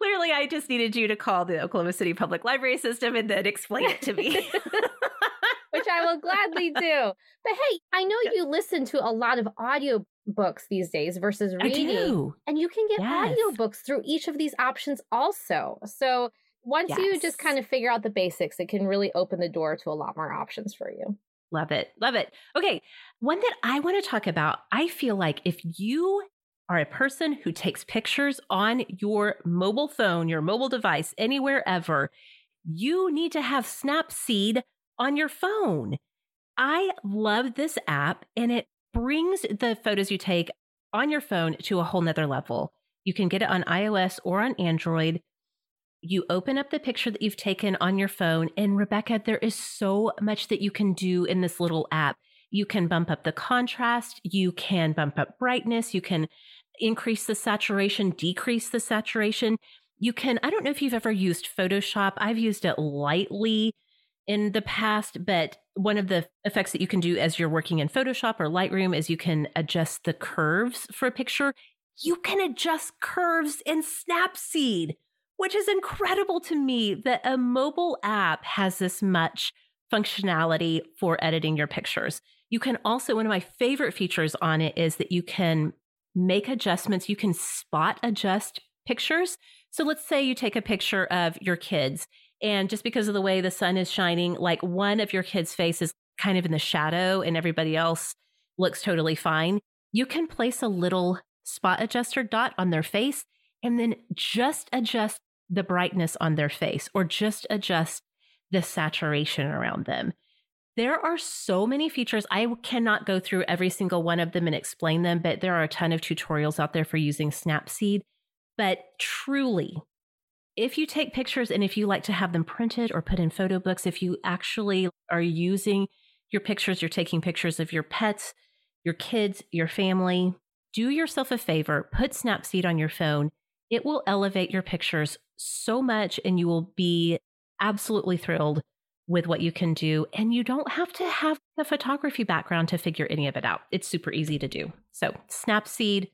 Clearly, I just needed you to call the Oklahoma City Public Library System and then explain it to me. Which I will gladly do. But hey, I know you listen to a lot of audio books these days versus reading. And you can get yes. audiobooks through each of these options also. So once yes. you just kind of figure out the basics, it can really open the door to a lot more options for you. Love it. Love it. Okay. One that I want to talk about, I feel like if you are a person who takes pictures on your mobile phone, your mobile device, anywhere ever, you need to have Snapseed on your phone. I love this app and it brings the photos you take on your phone to a whole nother level. You can get it on iOS or on Android. You open up the picture that you've taken on your phone, and Rebecca, there is so much that you can do in this little app. You can bump up the contrast, you can bump up brightness, you can increase the saturation, decrease the saturation. You can, I don't know if you've ever used Photoshop, I've used it lightly in the past, but one of the effects that you can do as you're working in Photoshop or Lightroom is you can adjust the curves for a picture. You can adjust curves in Snapseed, which is incredible to me that a mobile app has this much functionality for editing your pictures. You can also, one of my favorite features on it is that you can make adjustments. You can spot adjust pictures. So let's say you take a picture of your kids and just because of the way the sun is shining, like one of your kids' face is kind of in the shadow and everybody else looks totally fine. You can place a little spot adjuster dot on their face and then just adjust the brightness on their face or just adjust the saturation around them. There are so many features. I cannot go through every single one of them and explain them, but there are a ton of tutorials out there for using Snapseed. But truly, if you take pictures and if you like to have them printed or put in photo books, if you actually are using your pictures, you're taking pictures of your pets, your kids, your family, do yourself a favor, put Snapseed on your phone. It will elevate your pictures so much and you will be absolutely thrilled with what you can do. And you don't have to have a photography background to figure any of it out. It's super easy to do. So, Snapseed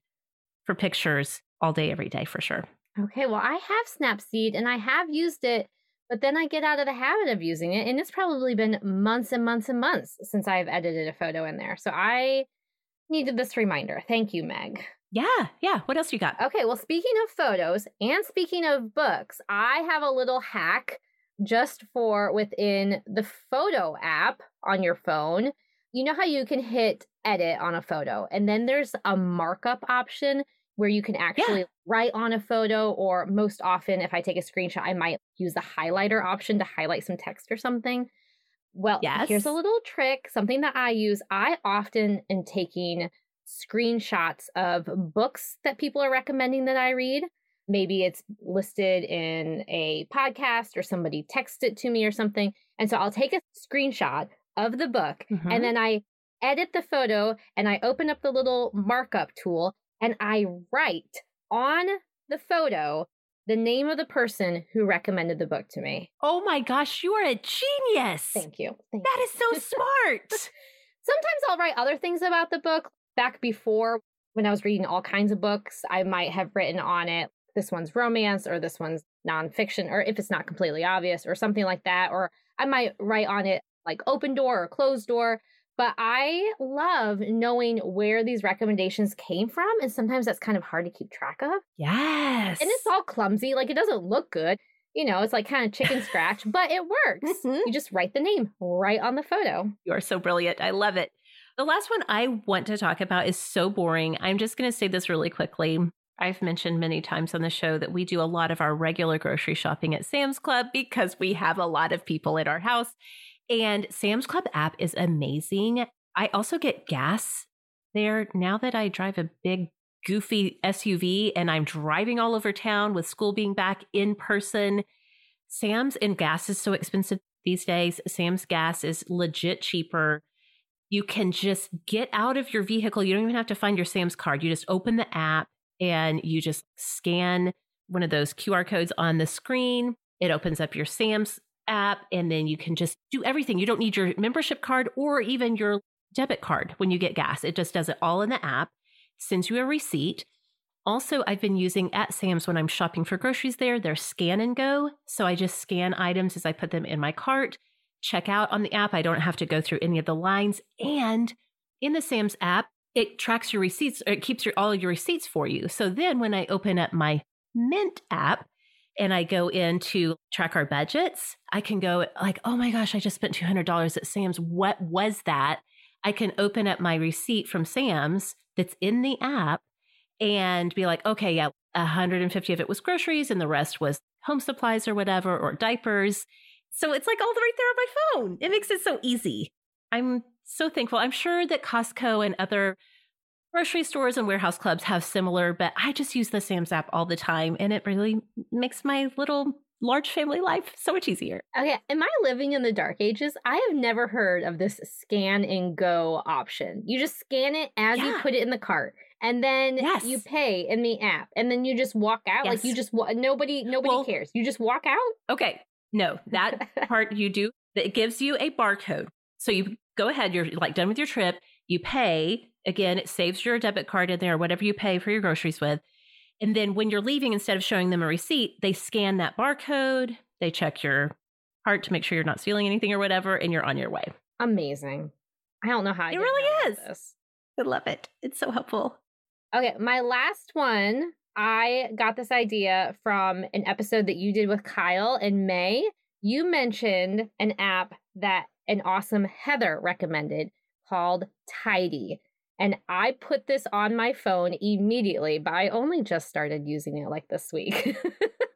for pictures all day, every day for sure. Okay, well, I have Snapseed and I have used it, but then I get out of the habit of using it. And it's probably been months and months and months since I've edited a photo in there. So I needed this reminder. Thank you, Meg. Yeah, yeah. What else you got? Okay, well, speaking of photos and speaking of books, I have a little hack just for within the photo app on your phone. You know how you can hit edit on a photo, and then there's a markup option where you can actually yeah. write on a photo, or most often, if I take a screenshot, I might use the highlighter option to highlight some text or something. Well, yes. here's a little trick, something that I use. I often am taking screenshots of books that people are recommending that I read. Maybe it's listed in a podcast or somebody texted it to me or something. And so I'll take a screenshot of the book mm-hmm. and then I edit the photo and I open up the little markup tool and I write on the photo the name of the person who recommended the book to me. Oh my gosh, you are a genius. Thank you. Thank that you. is so smart. *laughs* Sometimes I'll write other things about the book. Back before, when I was reading all kinds of books, I might have written on it this one's romance or this one's nonfiction, or if it's not completely obvious, or something like that. Or I might write on it like open door or closed door. But I love knowing where these recommendations came from. And sometimes that's kind of hard to keep track of. Yes. And it's all clumsy. Like it doesn't look good. You know, it's like kind of chicken scratch, *laughs* but it works. Mm-hmm. You just write the name right on the photo. You are so brilliant. I love it. The last one I want to talk about is so boring. I'm just going to say this really quickly. I've mentioned many times on the show that we do a lot of our regular grocery shopping at Sam's Club because we have a lot of people at our house. And Sam's Club app is amazing. I also get gas there now that I drive a big goofy SUV and I'm driving all over town with school being back in person. Sam's and gas is so expensive. these days. Sam's gas is legit cheaper. You can just get out of your vehicle. You don't even have to find your Sam's card. You just open the app and you just scan one of those QR codes on the screen. It opens up your Sam's app and then you can just do everything. You don't need your membership card or even your debit card when you get gas. It just does it all in the app, sends you a receipt. Also, I've been using at Sam's when I'm shopping for groceries there, their scan and go. So I just scan items as I put them in my cart, check out on the app. I don't have to go through any of the lines. And in the Sam's app, it tracks your receipts or it keeps your, all your receipts for you. So then when I open up my Mint app, and I go in to track our budgets, I can go like, oh my gosh, I just spent $200 at Sam's. What was that? I can open up my receipt from Sam's that's in the app and be like, okay, yeah, 150 of it was groceries and the rest was home supplies or whatever, or diapers. So it's like all right there on my phone. It makes it so easy. I'm so thankful. I'm sure that Costco and other grocery stores and warehouse clubs have similar, but I just use the Sam's app all the time and it really makes my little large family life so much easier. Okay, am I living in the dark ages? I have never heard of this scan and go option. You just scan it as yeah. you put it in the cart. And then yes. you pay in the app, and then you just walk out. Yes. Like you just nobody nobody well, cares. You just walk out. Okay, no, that *laughs* part you do. It gives you a barcode. So you go ahead. You're like done with your trip. You pay Again, it saves your debit card in there, whatever you pay for your groceries with. And then when you're leaving, instead of showing them a receipt, they scan that barcode, they check your cart to make sure you're not stealing anything or whatever, and you're on your way. Amazing. I don't know how I it really is. This. I love it. It's so helpful. Okay, my last one, I got this idea from an episode that you did with Kyle in May. You mentioned an app that an awesome Heather recommended called Tidy. And I put this on my phone immediately, but I only just started using it like this week.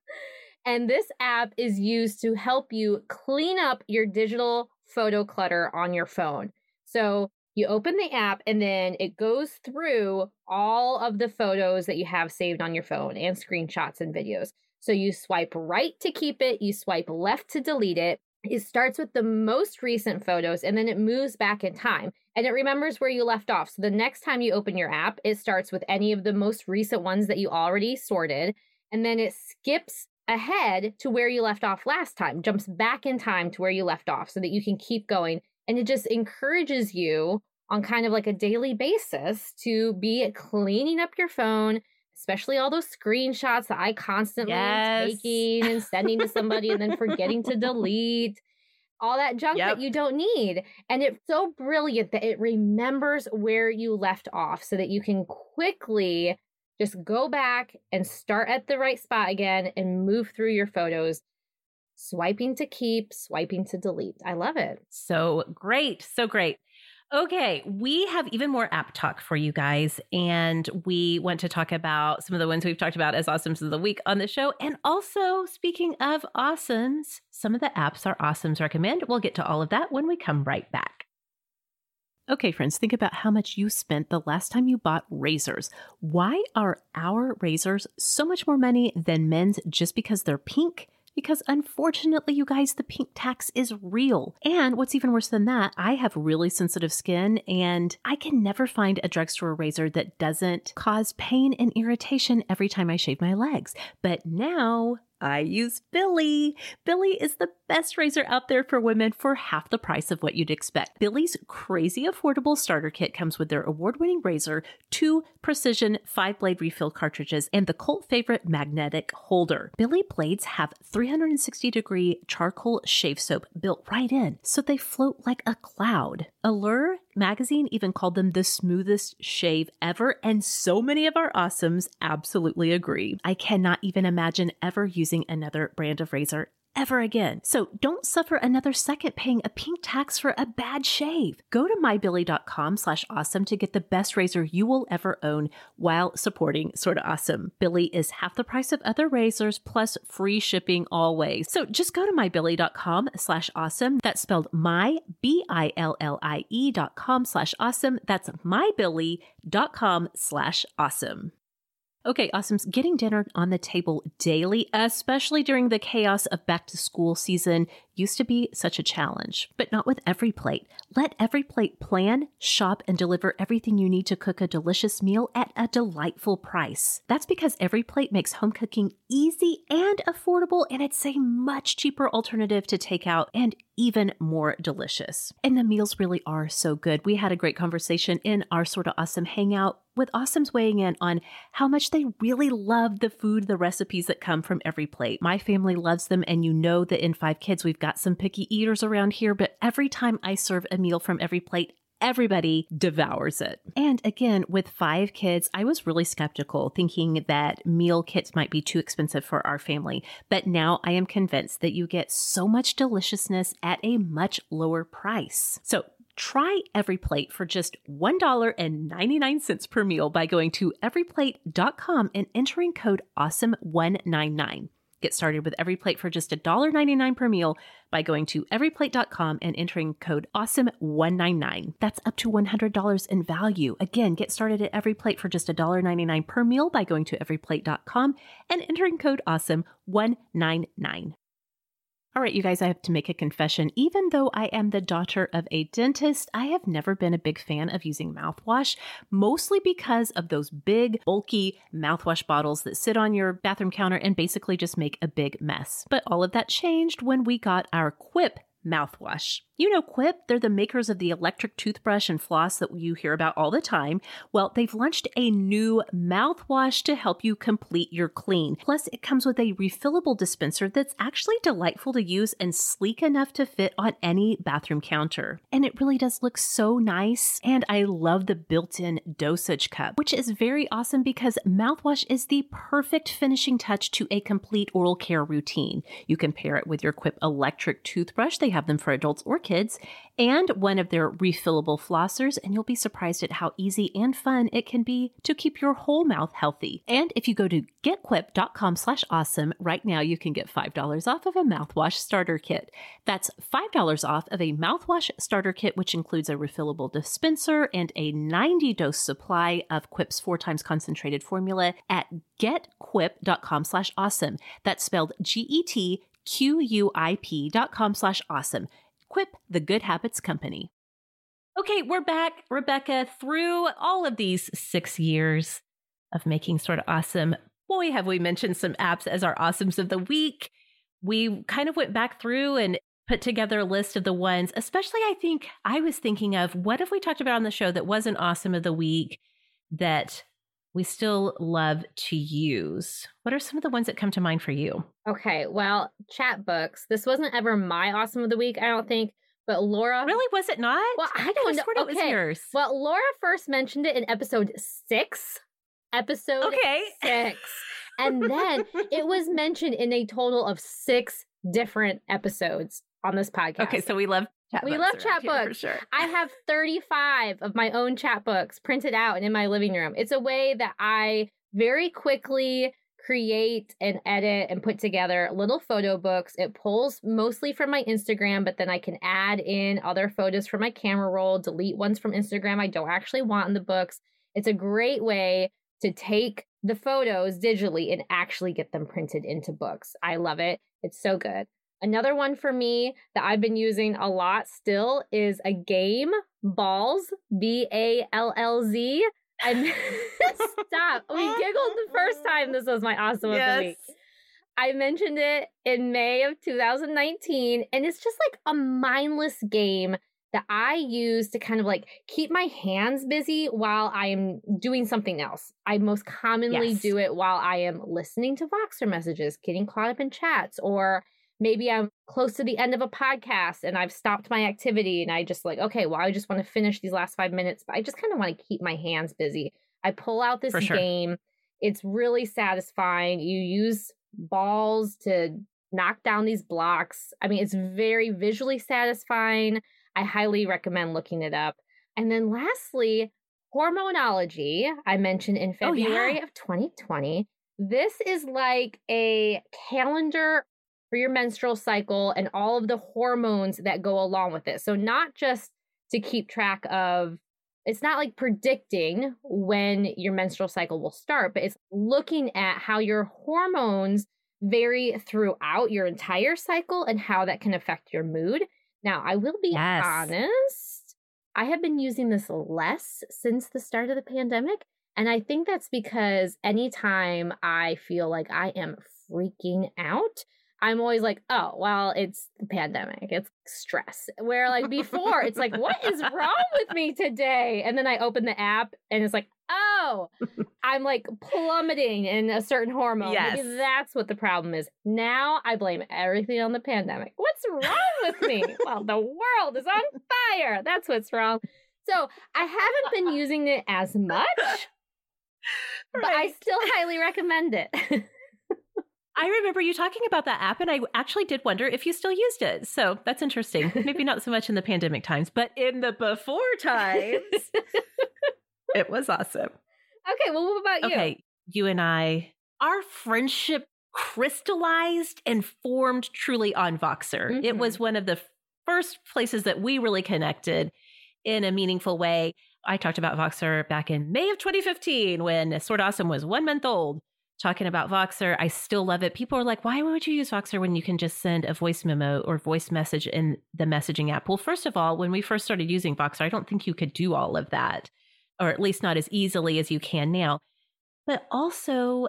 *laughs* and this app is used to help you clean up your digital photo clutter on your phone. So you open the app and then it goes through all of the photos that you have saved on your phone and screenshots and videos. So you swipe right to keep it, you swipe left to delete it. It starts with the most recent photos and then it moves back in time and it remembers where you left off. So the next time you open your app, it starts with any of the most recent ones that you already sorted. And then it skips ahead to where you left off last time, jumps back in time to where you left off so that you can keep going. And it just encourages you on kind of like a daily basis to be cleaning up your phone, especially all those screenshots that I constantly yes. am taking and sending to somebody and then forgetting to *laughs* delete all that junk yep. that you don't need. And it's so brilliant that it remembers where you left off so that you can quickly just go back and start at the right spot again and move through your photos. Swiping to keep, swiping to delete. I love it. So great. So great. Okay, we have even more app talk for you guys. And we want to talk about some of the ones we've talked about as awesomes of the week on the show. And also, speaking of awesomes, some of the apps our awesomes recommend. We'll get to all of that when we come right back. Okay, friends, think about how much you spent the last time you bought razors. Why are our razors so much more money than men's just because they're pink? Because unfortunately, you guys, the pink tax is real. And what's even worse than that, I have really sensitive skin and I can never find a drugstore razor that doesn't cause pain and irritation every time I shave my legs. But now I use Billie. Billie is the best razor out there for women for half the price of what you'd expect. Billie's crazy affordable starter kit comes with their award winning razor, two precision five blade refill cartridges, and the cult favorite magnetic holder. Billie blades have 360 degree charcoal shave soap built right in, so they float like a cloud. Allure magazine even called them the smoothest shave ever, and so many of our awesomes absolutely agree. I cannot even imagine ever using another brand of razor ever again. So don't suffer another second paying a pink tax for a bad shave. Go to mybillie.com slash awesome to get the best razor you will ever own while supporting Sorta Awesome. Billie is half the price of other razors plus free shipping always. So just go to mybillie.com slash awesome. That's spelled my B-I-L-L-I-E dot com slash awesome. That's mybillie.com slash awesome. Okay, awesome. Getting dinner on the table daily, especially during the chaos of back to school season, used to be such a challenge, but not with EveryPlate. Let EveryPlate plan, shop, and deliver everything you need to cook a delicious meal at a delightful price. That's because EveryPlate makes home cooking easy and affordable, and it's a much cheaper alternative to takeout and even more delicious. And the meals really are so good. We had a great conversation in our Sorta Awesome hangout with Awesomes weighing in on how much they really love the food, the recipes that come from EveryPlate. My family loves them, and you know that in Five Kids, we've got some picky eaters around here, but every time I serve a meal from EveryPlate, everybody devours it. And again, with five kids, I was really skeptical, thinking that meal kits might be too expensive for our family. But now I am convinced that you get so much deliciousness at a much lower price. So Try EveryPlate for just $1.99 per meal by going to everyplate.com and entering code AWESOME199. Get started with EveryPlate for just $1.99 per meal by going to everyplate.com and entering code AWESOME199. That's up to $100 in value. Again, get started at EveryPlate for just $1.99 per meal by going to everyplate.com and entering code AWESOME199. All right, you guys, I have to make a confession. Even though I am the daughter of a dentist, I have never been a big fan of using mouthwash, mostly because of those big, bulky mouthwash bottles that sit on your bathroom counter and basically just make a big mess. But all of that changed when we got our Quip mouthwash. You know Quip, they're the makers of the electric toothbrush and floss that you hear about all the time. Well, they've launched a new mouthwash to help you complete your clean. Plus, it comes with a refillable dispenser that's actually delightful to use and sleek enough to fit on any bathroom counter. And it really does look so nice. And I love the built in dosage cup, which is very awesome because mouthwash is the perfect finishing touch to a complete oral care routine. You can pair it with your Quip electric toothbrush. They have them for adults or kids, and one of their refillable flossers, and you'll be surprised at how easy and fun it can be to keep your whole mouth healthy. And if you go to getquip.com slash awesome right now, you can get $5 off of a mouthwash starter kit. That's $5 off of a mouthwash starter kit, which includes a refillable dispenser and a 90 dose supply of Quip's four times concentrated formula at getquip.com slash awesome. That's spelled G E T Q U I P dot com slash awesome. Quip, the Good Habits Company. Okay, we're back, Rebecca, through all of these six years of making Sorta Awesome. Boy, have we mentioned some apps as our awesomes of the week. We kind of went back through and put together a list of the ones, especially I think I was thinking of what have we talked about on the show that was an awesome of the week that we still love to use. What are some of the ones that come to mind for you? Okay, well, Chatbooks. This wasn't ever my awesome of the week, I don't think. But Laura, really was it not? Well, I don't know. Okay. It was yours. Well, Laura first mentioned it in episode six. Episode okay. six, and then it was *laughs* mentioned in a total of six different episodes on this podcast. Okay, so we love Chat we love Chatbooks. Sure. I have 35 of my own Chatbooks printed out and in my living room. It's a way that I very quickly create and edit and put together little photo books. It pulls mostly from my Instagram, but then I can add in other photos from my camera roll, delete ones from Instagram I don't actually want in the books. It's a great way to take the photos digitally and actually get them printed into books. I love it. It's so good. Another one for me that I've been using a lot still is a game, Ballz, B A L L Z. And *laughs* stop. We giggled the first time this was my awesome yes. of the week. I mentioned it in May of 2019, and it's just like a mindless game that I use to kind of like keep my hands busy while I am doing something else. I most commonly yes. do it while I am listening to Voxer messages, getting caught up in chats, or maybe I'm close to the end of a podcast and I've stopped my activity and I just like, okay, well, I just want to finish these last five minutes, but I just kind of want to keep my hands busy. I pull out this sure. game. It's really satisfying. You use balls to knock down these blocks. I mean, it's very visually satisfying. I highly recommend looking it up. And then lastly, Hormonology, I mentioned in February oh, yeah. of 2020. This is like a calendar for your menstrual cycle and all of the hormones that go along with it. So, not just to keep track of, it's not like predicting when your menstrual cycle will start, but it's looking at how your hormones vary throughout your entire cycle and how that can affect your mood. Now, I will be Yes. honest, I have been using this less since the start of the pandemic. And I think that's because anytime I feel like I am freaking out, I'm always like, oh, well, it's the pandemic. It's stress. Where like before, it's like, what is *laughs* wrong with me today? And then I open the app and it's like, oh, I'm like plummeting in a certain hormone. Yes. that's what the problem is. Now I blame everything on the pandemic. What's wrong with me? well, the world is on fire. That's what's wrong. So I haven't been *laughs* using it as much, but I still highly recommend it. *laughs* I remember you talking about that app, and I actually did wonder if you still used it. So that's interesting. *laughs* Maybe not so much in the pandemic times, but in the before times, *laughs* it was awesome. Okay, well, what about you? Okay, you and I, our friendship crystallized and formed truly on Voxer. It Mhm. was one of the first places that we really connected in a meaningful way. I talked about Voxer back in May of 2015 when Sorta Awesome was one month old. Talking about Voxer, I still love it. People are like, why would you use Voxer when you can just send a voice memo or voice message in the messaging app? Well, first of all, when we first started using Voxer, I don't think you could do all of that, or at least not as easily as you can now. But also,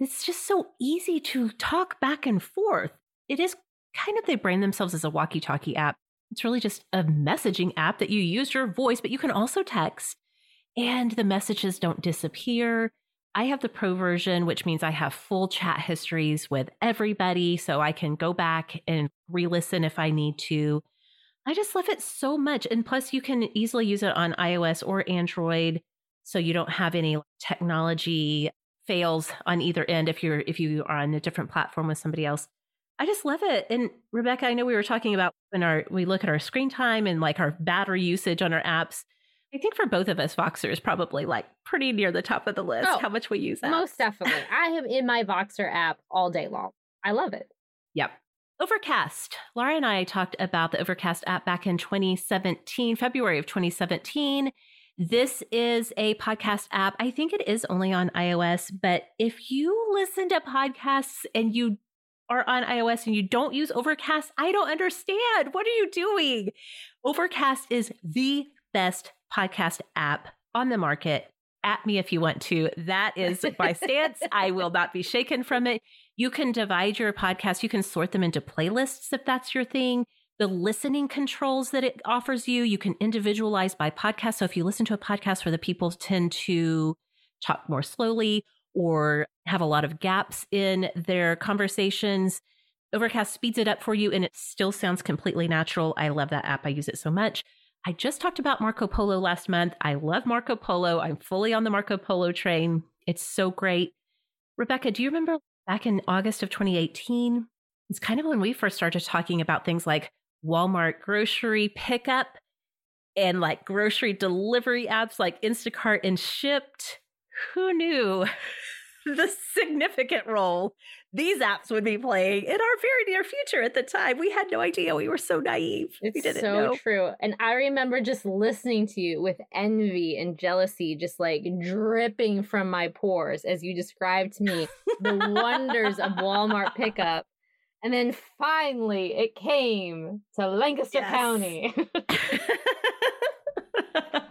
it's just so easy to talk back and forth. It is kind of, they brand themselves as a walkie talkie app. It's really just a messaging app that you use your voice, but you can also text, and the messages don't disappear. I have the pro version, which means I have full chat histories with everybody, so I can go back and re listen if I need to. I just love it so much. And plus, you can easily use it on iOS or Android, so you don't have any technology fails on either end if you're if you are on a different platform with somebody else. I just love it. And Rebecca, I know we were talking about when our we look at our screen time and like our battery usage on our apps. I think for both of us, Voxer is probably like pretty near the top of the list. Oh, how much we use that? Most definitely. I am in my Voxer app all day long. I love it. Yep. Overcast. Laura and I talked about the Overcast app back in 2017, February of 2017. This is a podcast app. I think it is only on iOS, but if you listen to podcasts and you are on iOS and you don't use Overcast, I don't understand. What are you doing? Overcast is the best podcast app on the market. At me if you want to. That is my stance. I *laughs* will not be shaken from it. You can divide your podcast, you can sort them into playlists if that's your thing. The listening controls that it offers you, you can individualize by podcast. So if you listen to a podcast where the people tend to talk more slowly or have a lot of gaps in their conversations, Overcast speeds it up for you and it still sounds completely natural. I love that app. I use it so much. I just talked about Marco Polo last month. I love Marco Polo. I'm fully on the Marco Polo train. It's so great. Rebecca, do you remember back in August of 2018? It's kind of when we first started talking about things like Walmart grocery pickup and like grocery delivery apps like Instacart and Shipt. Who knew *laughs* the significant role these apps would be playing in our very near future at the time? We had no idea. We were so naive. we It's didn't so know. true. And I remember just listening to you with envy and jealousy just like dripping from my pores as you described to me the wonders of Walmart pickup. And then finally it came to Lancaster Yes. County. *laughs* *laughs*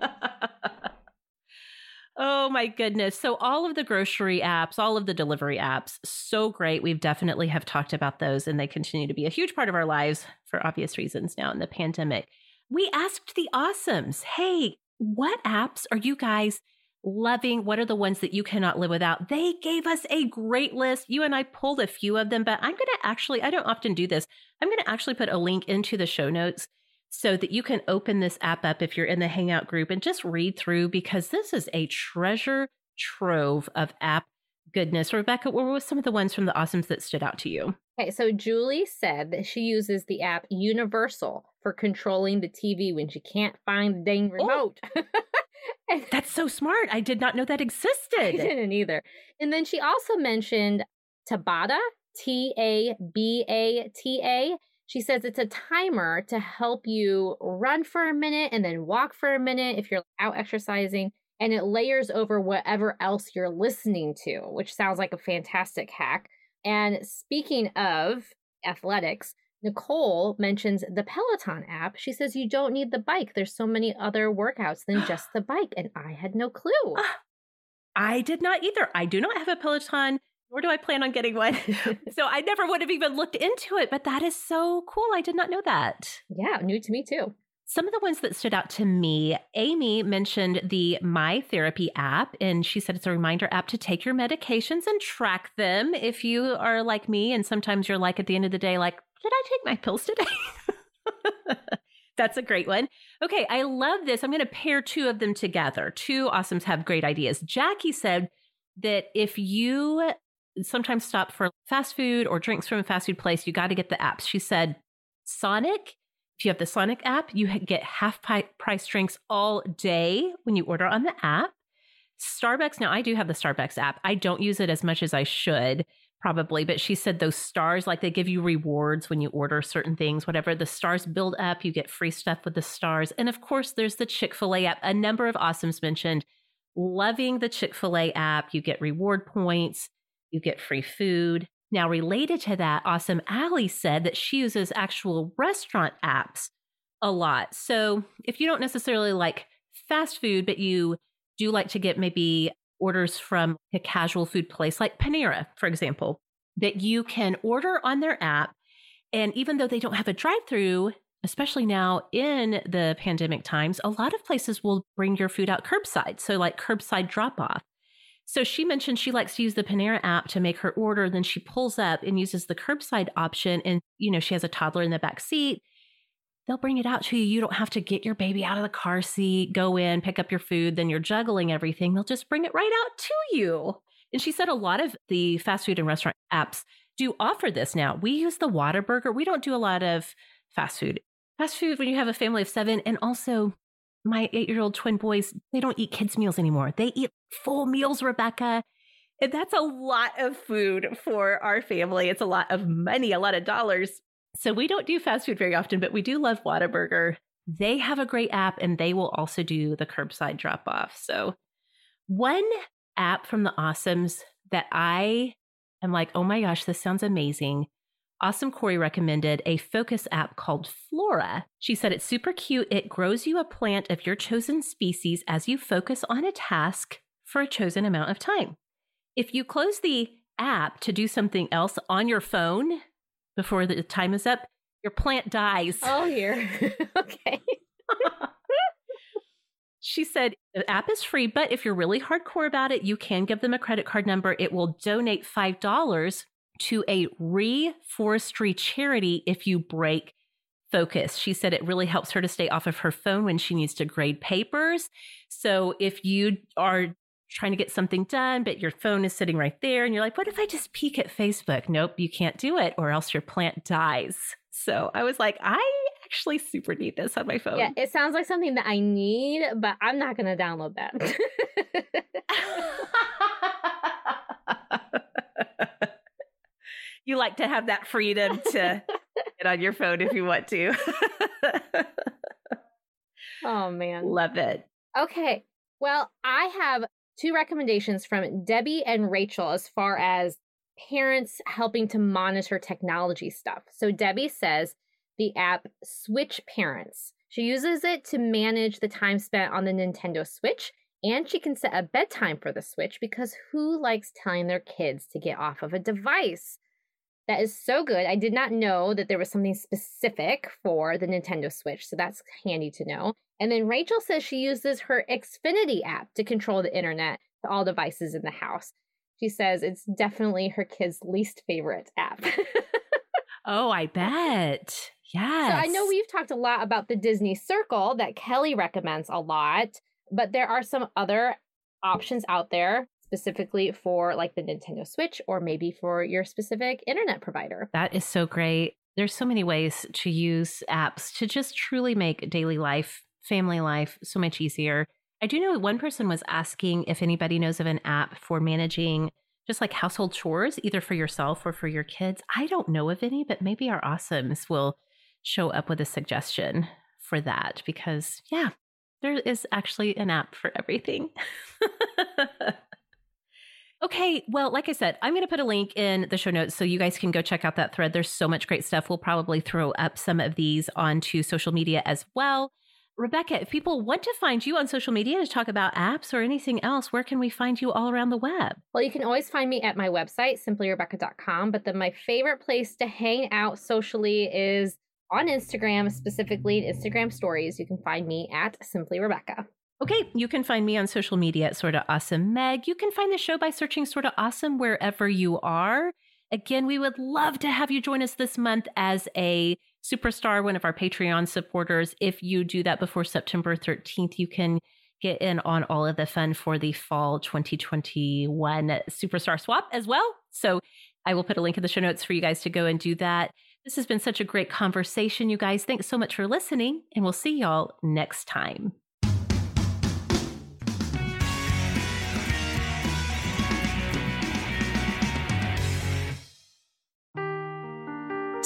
oh my goodness. So all of the grocery apps, all of the delivery apps, so great. We've definitely have talked about those and they continue to be a huge part of our lives for obvious reasons now in the pandemic. We asked the awesomes, "Hey, what apps are you guys loving? What are the ones that you cannot live without?" They gave us a great list. You and I pulled a few of them, but I'm going to actually I don't often do this. I'm going to actually put a link into the show notes so that you can open this app up if you're in the Hangout group and just read through because this is a treasure trove of app goodness. Rebecca, what were some of the ones from the awesomes that stood out to you? Okay, so Julie said that she uses the app Universal for controlling the TV when she can't find the dang oh! remote. *laughs* And That's so smart. I did not know that *laughs* existed. I didn't either. And then she also mentioned Tabata, T A B A T A. She says it's a timer to help you run for a minute and then walk for a minute if you're out exercising. And it layers over whatever else you're listening to, which sounds like a fantastic hack. And speaking of athletics, Nicole mentions the Peloton app. She says you don't need the bike. There's so many other workouts than just *gasps* the bike. And I had no clue. Ah, I did not either. I do not have a Peloton, nor do I plan on getting one. *laughs* so I never would have even looked into it, but that is so cool. I did not know that. Yeah, new to me too. Some of the ones that stood out to me, Amy mentioned the My Therapy app, and she said it's a reminder app to take your medications and track them. If you are like me, and sometimes you're like at the end of the day, like, did I take my pills today? *laughs* That's a great one. Okay, I love this. I'm going to pair two of them together. Two awesomes have great ideas. Jackie said that if you sometimes stop for fast food or drinks from a fast food place, you got to get the apps. She said Sonic if you have the Sonic app, you get half price drinks all day when you order on the app. Starbucks, now I do have the Starbucks app. I don't use it as much as I should, probably, but she said those stars, like they give you rewards when you order certain things, whatever. The stars build up, you get free stuff with the stars. And of course, there's the Chick fil A app. A number of awesomes mentioned loving the Chick fil A app. You get reward points, you get free food. Now, related to that, Awesome Allie said that she uses actual restaurant apps a lot. So if you don't necessarily like fast food, but you do like to get maybe orders from a casual food place like Panera, for example, that you can order on their app. And even though they don't have a drive through, especially now in the pandemic times, a lot of places will bring your food out curbside. So, like curbside drop off. So she mentioned she likes to use the Panera app to make her order. Then she pulls up and uses the curbside option. And, you know, she has a toddler in the back seat. They'll bring it out to you. You don't have to get your baby out of the car seat, go in, pick up your food, then you're juggling everything. They'll just bring it right out to you. And she said a lot of the fast food and restaurant apps do offer this now. We use the Whataburger. We don't do a lot of fast food. Fast food when you have a family of seven, and also my eight year old twin boys, they don't eat kids' meals anymore. They eat full meals, Rebecca. And that's a lot of food for our family. It's a lot of money, a lot of dollars. So we don't do fast food very often, but we do love Whataburger. They have a great app and they will also do the curbside drop off. So, one app from the Awesomes that I am like, oh my gosh, this sounds amazing Awesome Corey recommended a focus app called Flora. She said it's super cute. It grows you a plant of your chosen species as you focus on a task for a chosen amount of time. If you close the app to do something else on your phone before the time is up, your plant dies. Oh, here. *laughs* okay. she said the app is free, but if you're really hardcore about it, you can give them a credit card number. It will donate $5 to a reforestry charity if you break focus. She said it really helps her to stay off of her phone when she needs to grade papers. So if you are trying to get something done, but your phone is sitting right there and you're like, what if I just peek at Facebook? Nope, you can't do it or else your plant dies. So I was like, I actually super need this on my phone. Yeah, it sounds like something that I need, but I'm not going to download that. *laughs* *laughs* *laughs* you like to have that freedom *laughs* to get on your phone if you want to. oh man. Love it. Okay. Well, I have two recommendations from Debbie and Rachel as far as parents helping to monitor technology stuff. So Debbie says the app Switch Parents. She uses it to manage the time spent on the Nintendo Switch and she can set a bedtime for the Switch because who likes telling their kids to get off of a device? That is so good. I did not know that there was something specific for the Nintendo Switch, so that's handy to know. And then Rachel says she uses her Xfinity app to control the internet to all devices in the house. She says it's definitely her kid's least favorite app. *laughs* oh, I bet. Yes. So I know we've talked a lot about the Disney Circle that Kelly recommends a lot, but there are some other options out there specifically for like the Nintendo Switch or maybe for your specific internet provider. That is so great. There's so many ways to use apps to just truly make daily life, family life so much easier. I do know one person was asking if anybody knows of an app for managing just like household chores, either for yourself or for your kids. I don't know of any, but maybe our awesomes will show up with a suggestion for that because, yeah, there is actually an app for everything. *laughs* Okay, well, like I said, I'm going to put a link in the show notes so you guys can go check out that thread. There's so much great stuff. We'll probably throw up some of these onto social media as well. Rebecca, if people want to find you on social media to talk about apps or anything else, where can we find you all around the web? Well, you can always find me at my website, simplyrebecca.com. But then my favorite place to hang out socially is on Instagram, specifically in Instagram stories. You can find me at Simply Rebecca. Okay, you can find me on social media at Sorta Awesome Meg. You can find the show by searching Sorta Awesome wherever you are. Again, we would love to have you join us this month as a superstar, one of our Patreon supporters. If you do that before September 13th, you can get in on all of the fun for the fall 2021 superstar swap as well. So I will put a link in the show notes for you guys to go and do that. This has been such a great conversation, you guys. Thanks so much for listening, and we'll see y'all next time.